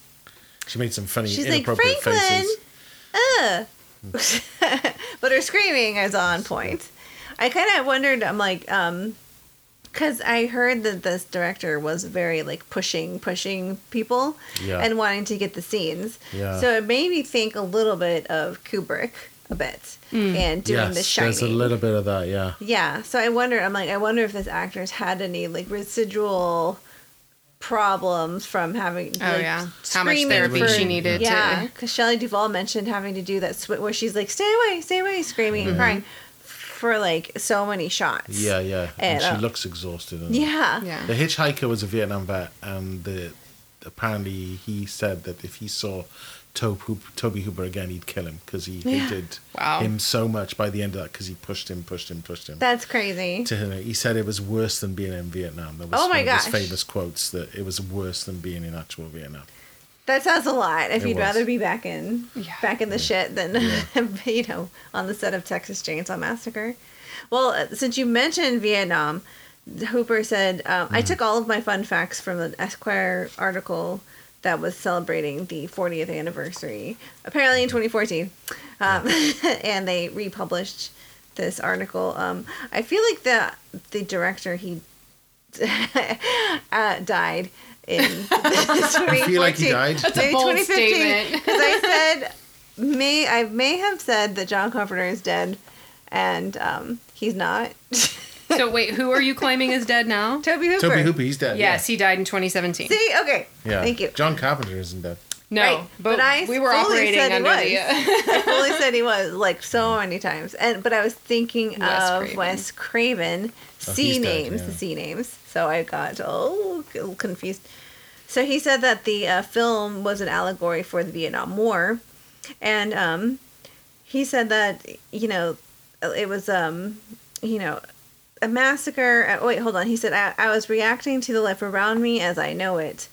she made some funny, She's like inappropriate Franklin, faces. uh. <laughs> but her screaming is on point. I kind of wondered. I'm like, um, because I heard that this director was very like pushing, pushing people, Yeah. and wanting to get the scenes. Yeah. So it made me think a little bit of Kubrick, a bit, mm. and doing yes, the Shining. there's a little bit of that. Yeah, Yeah. So I wonder. I'm like, I wonder if this actor's had any like residual problems from having. Oh like, yeah, how much screaming therapy for- she needed Yeah, because Shelley Duvall mentioned having to do that sw- where she's like, "Stay away, stay away," screaming mm-hmm. and crying for like so many shots. Yeah, yeah. And, And, she uh, looks exhausted. Yeah. Yeah. The hitchhiker was a Vietnam vet, and the apparently he said that if he saw Tobe Toby Hooper again, he'd kill him because he Yeah. hated Wow. him so much by the end of that because he pushed him, pushed him, pushed him. That's crazy. to him, he said it was worse than being in Vietnam. That was Oh my one of his famous quotes that it was worse than being in actual Vietnam. That sounds a lot. If It you'd was. rather be back in Yeah. back in the shit than <laughs> you know on the set of Texas Chainsaw Massacre. Well, uh, since you mentioned Vietnam, Hooper said um, I took all of my fun facts from the Esquire article that was celebrating the 40th anniversary, apparently in 2014, um, <laughs> and they republished this article. Um, I feel like the the director he <laughs> uh, died in <laughs> 2014. feel like he died? That's a bold 2015, statement. Because I <laughs> said may I may have said that John Carpenter is dead, and um, he's not. <laughs> So wait, who are you claiming is dead now? Tobe Hooper. Tobe Hooper, he's dead. Yes, he died in 2017. See, okay. yeah. Thank you. John Carpenter isn't dead. No, Right, but, but I we were fully operating said he was. the. I fully said he was like so many times, and but I was thinking Wes of Craven. Wes Craven Oh, C he's dead, names, yeah. the C names. So I got oh a little confused. So he said that the uh, film was an allegory for the Vietnam War, and um, he said that you know it was um, you know a massacre. Uh, wait, hold on. He said I, I was reacting to the life around me as I know it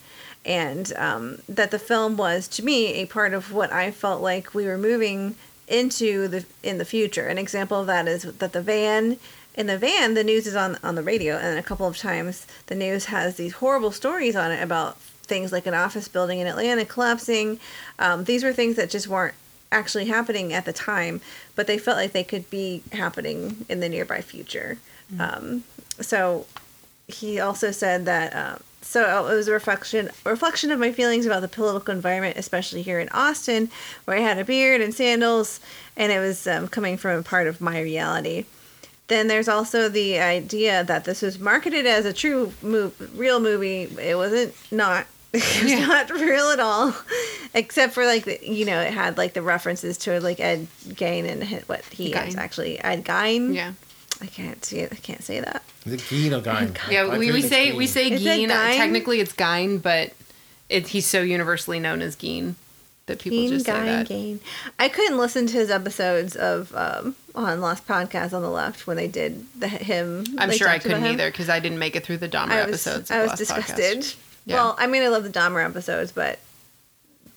and um, that the film was to me a part of what I felt like we were moving into the in the future. An example of that is that the van in the van the news is on on the radio, and a couple of times the news has these horrible stories on it about things like an office building in Atlanta collapsing. Um, these were things that just weren't actually happening at the time, but they felt like they could be happening in the nearby future. Um, so he also said that uh, so it was a reflection reflection of my feelings about the political environment, especially here in Austin, where I had a beard and sandals, and it was um, coming from a part of my reality. Then there's also the idea that this was marketed as a true move, real movie. It wasn't not. <laughs> It was not real at all, <laughs> except for like the, you know it had like the references to like Ed Gein and what he is actually Ed Gein. Yeah. I can't see it. I can't say that. The Gein or Gein? Yeah, we, we say Gein. we say Is it Gein? Technically, it's Gein, but it, he's so universally known as Geen that people Gein, just say Gein, that. Gein. I couldn't listen to his episodes of um, on Last Podcast on the Left when they did the him. I'm sure I couldn't either because I didn't make it through the Dahmer I was, episodes. I was disgusted. Yeah. Well, I mean, I love the Dahmer episodes, but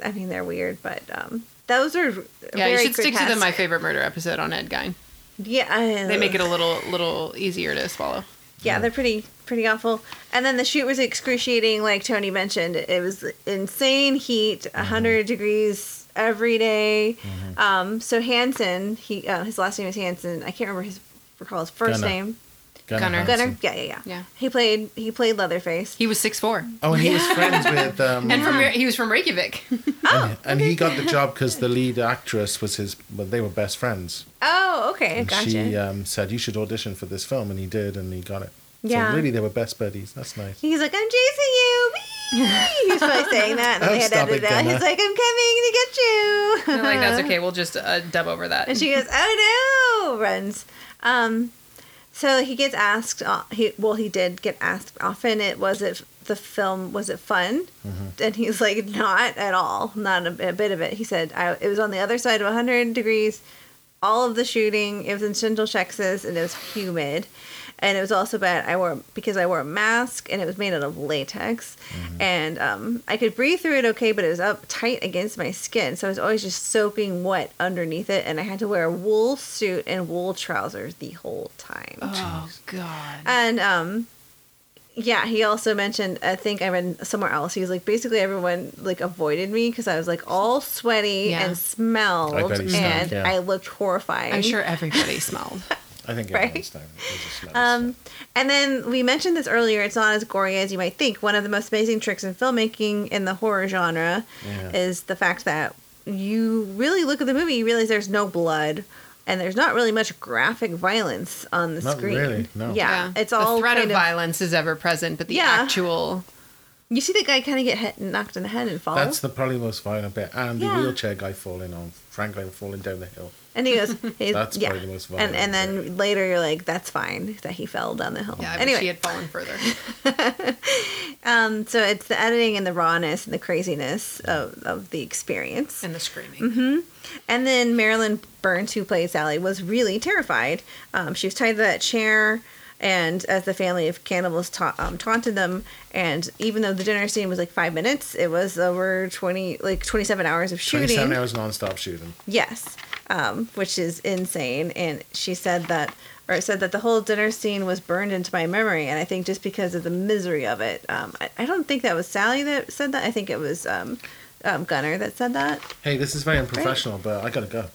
I mean they're weird. But um, those are Yeah, you should stick to the. My Favorite Murder episode on Ed Gein. Yeah, I, They make it a little little easier to swallow. Yeah, they're pretty pretty awful. And then the shoot was excruciating, like Tony mentioned. It was insane heat, Mm-hmm. 100 degrees every day. Um, so Hansen, he uh, his last name is Hansen. I can't remember his recall his first Gunnar. name. Gunnar. Hansen. Gunnar. Yeah, yeah, yeah. Yeah. He played he played Leatherface. He was six four, Oh, and he was <laughs> friends with. Um, and from he was from Reykjavik. <laughs> and, and he got the job because the lead actress was his. Well, they were best friends. Oh, okay, And gotcha. she um, said you should audition for this film, and he did, and he got it. Yeah. So really, they were best buddies. That's nice. He's like, I'm chasing you. Whee! <laughs> He's probably saying that, and then Oh, they had to edit it, it out. He's like, I'm coming to get you. They're like that's <laughs> okay. We'll just uh, dub over that. And she goes, "Oh no!" Runs. Um, so he gets asked. Uh, he well, he did get asked often. It was it the film was it fun? And he's like, "Not at all. Not a, a bit of it." He said, I, "It was on the other side of 100 degrees. All of the shooting. It was in Central Texas, and it was humid." And it was also bad. I wore because I wore a mask, and it was made out of latex, and um, I could breathe through it okay, but it was up tight against my skin, so I was always just soaking wet underneath it, and I had to wear a wool suit and wool trousers the whole time. oh God. And um, yeah, he also mentioned. I think I read somewhere else. He was like, basically everyone like avoided me because I was like all sweaty Yeah. and smelled, I bet he stunk, and yeah. I looked horrifying. I'm sure everybody smelled. <laughs> I think Right. everyone's down. It just smells. Um, and then we mentioned this earlier. It's not as gory as you might think. One of the most amazing tricks in filmmaking in the horror genre Yeah. is the fact that you really look at the movie, you realize there's no blood, and there's not really much graphic violence on the Not screen. really, no. Yeah, it's all the threat kind of violence is ever present, but the Yeah. actual You see the guy kind of get hit, knocked in the head and fall, That's the probably most violent bit, and the wheelchair guy falling on Frank guy falling down the hill. And he goes, <laughs> he's, That's yeah. probably the most and violent and then later you're like, that's fine that he fell down the hill. yeah. But anyway, she had fallen further. <laughs> um, so it's the editing and the rawness and the craziness of, of the experience. and the screaming. Mm-hmm. And then Marilyn Burns, who plays Sally, was really terrified. Um, she was tied to that chair, and as the family of cannibals ta- um, taunted them, and even though the dinner scene was like five minutes, it was over twenty, like twenty-seven hours of shooting. Twenty-seven hours non-stop shooting. Yes, um, which is insane. And she said that, or said that the whole dinner scene was burned into my memory. And I think just because of the misery of it, um, I, I don't think that was Sally that said that. I think it was um, um, Gunnar that said that. Hey, this is very unprofessional, but I gotta go.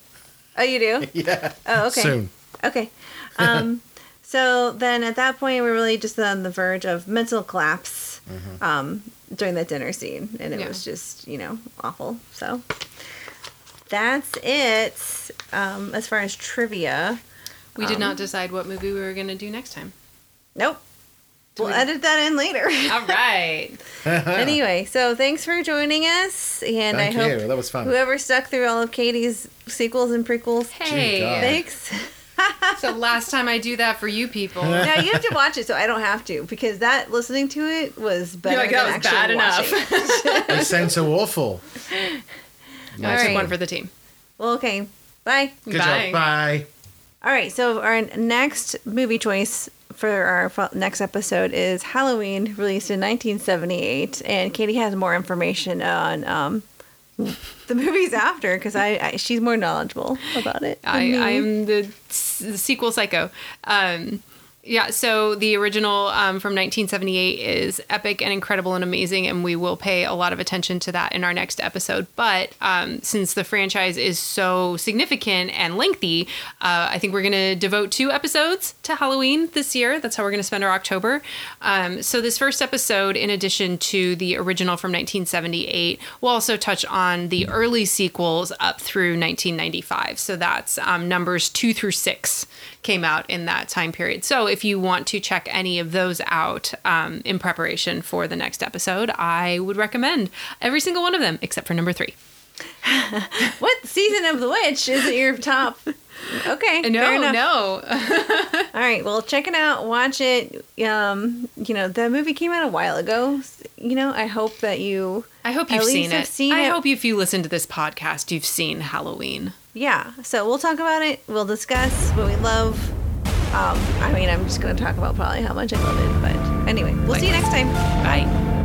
Oh, you do? <laughs> Yeah. Oh, okay. Soon. Okay. Um, <laughs> so then at that point, we're really just on the verge of mental collapse um, during that dinner scene. And it Yeah. was just, you know, awful. So that's it um, as far as trivia. We did Um, not decide what movie we were going to do next time. Nope. We'll we- edit that in later. All right. <laughs> <laughs> anyway, so thanks for joining us. And Thank I you. hope That was fun. whoever stuck through all of Katie's sequels and prequels, Hey. God. thanks. <laughs> so last time I do that for you people. now you have to watch it, so I don't have to because that listening to it was better You're like, than that was actually bad enough. it sounds so awful. I took Alright. one for the team. well, okay, bye. Good Bye. job. Bye. All right, so our next movie choice for our next episode is Halloween, released in 1978, and Katie has more information on um, the movies after because I, I she's more knowledgeable about it. I, I am the, s- the sequel psycho. Um, Yeah, so the original um, from 1978 is epic and incredible and amazing, and we will pay a lot of attention to that in our next episode. But um, since the franchise is so significant and lengthy, uh, I think we're going to devote two episodes to Halloween this year. That's how we're going to spend our October. Um, so, this first episode, in addition to the original from 1978, will also touch on the early sequels up through 1995. So, that's um, numbers two through six came out in that time period. So if you want to check any of those out um, in preparation for the next episode, I would recommend every single one of them except for number three. <laughs> what season of The Witch is it your top? Okay. No, no. <laughs> All right. Well, check it out. Watch it. Um, you know, the movie came out a while ago. You know, I hope that you. I hope you've seen it. seen I hope if you listen to this podcast, you've seen Halloween. Yeah. So we'll talk about it. We'll discuss what we love. Um, I mean, I'm just going to talk about probably how much I love it. But anyway, we'll see you next time. Bye.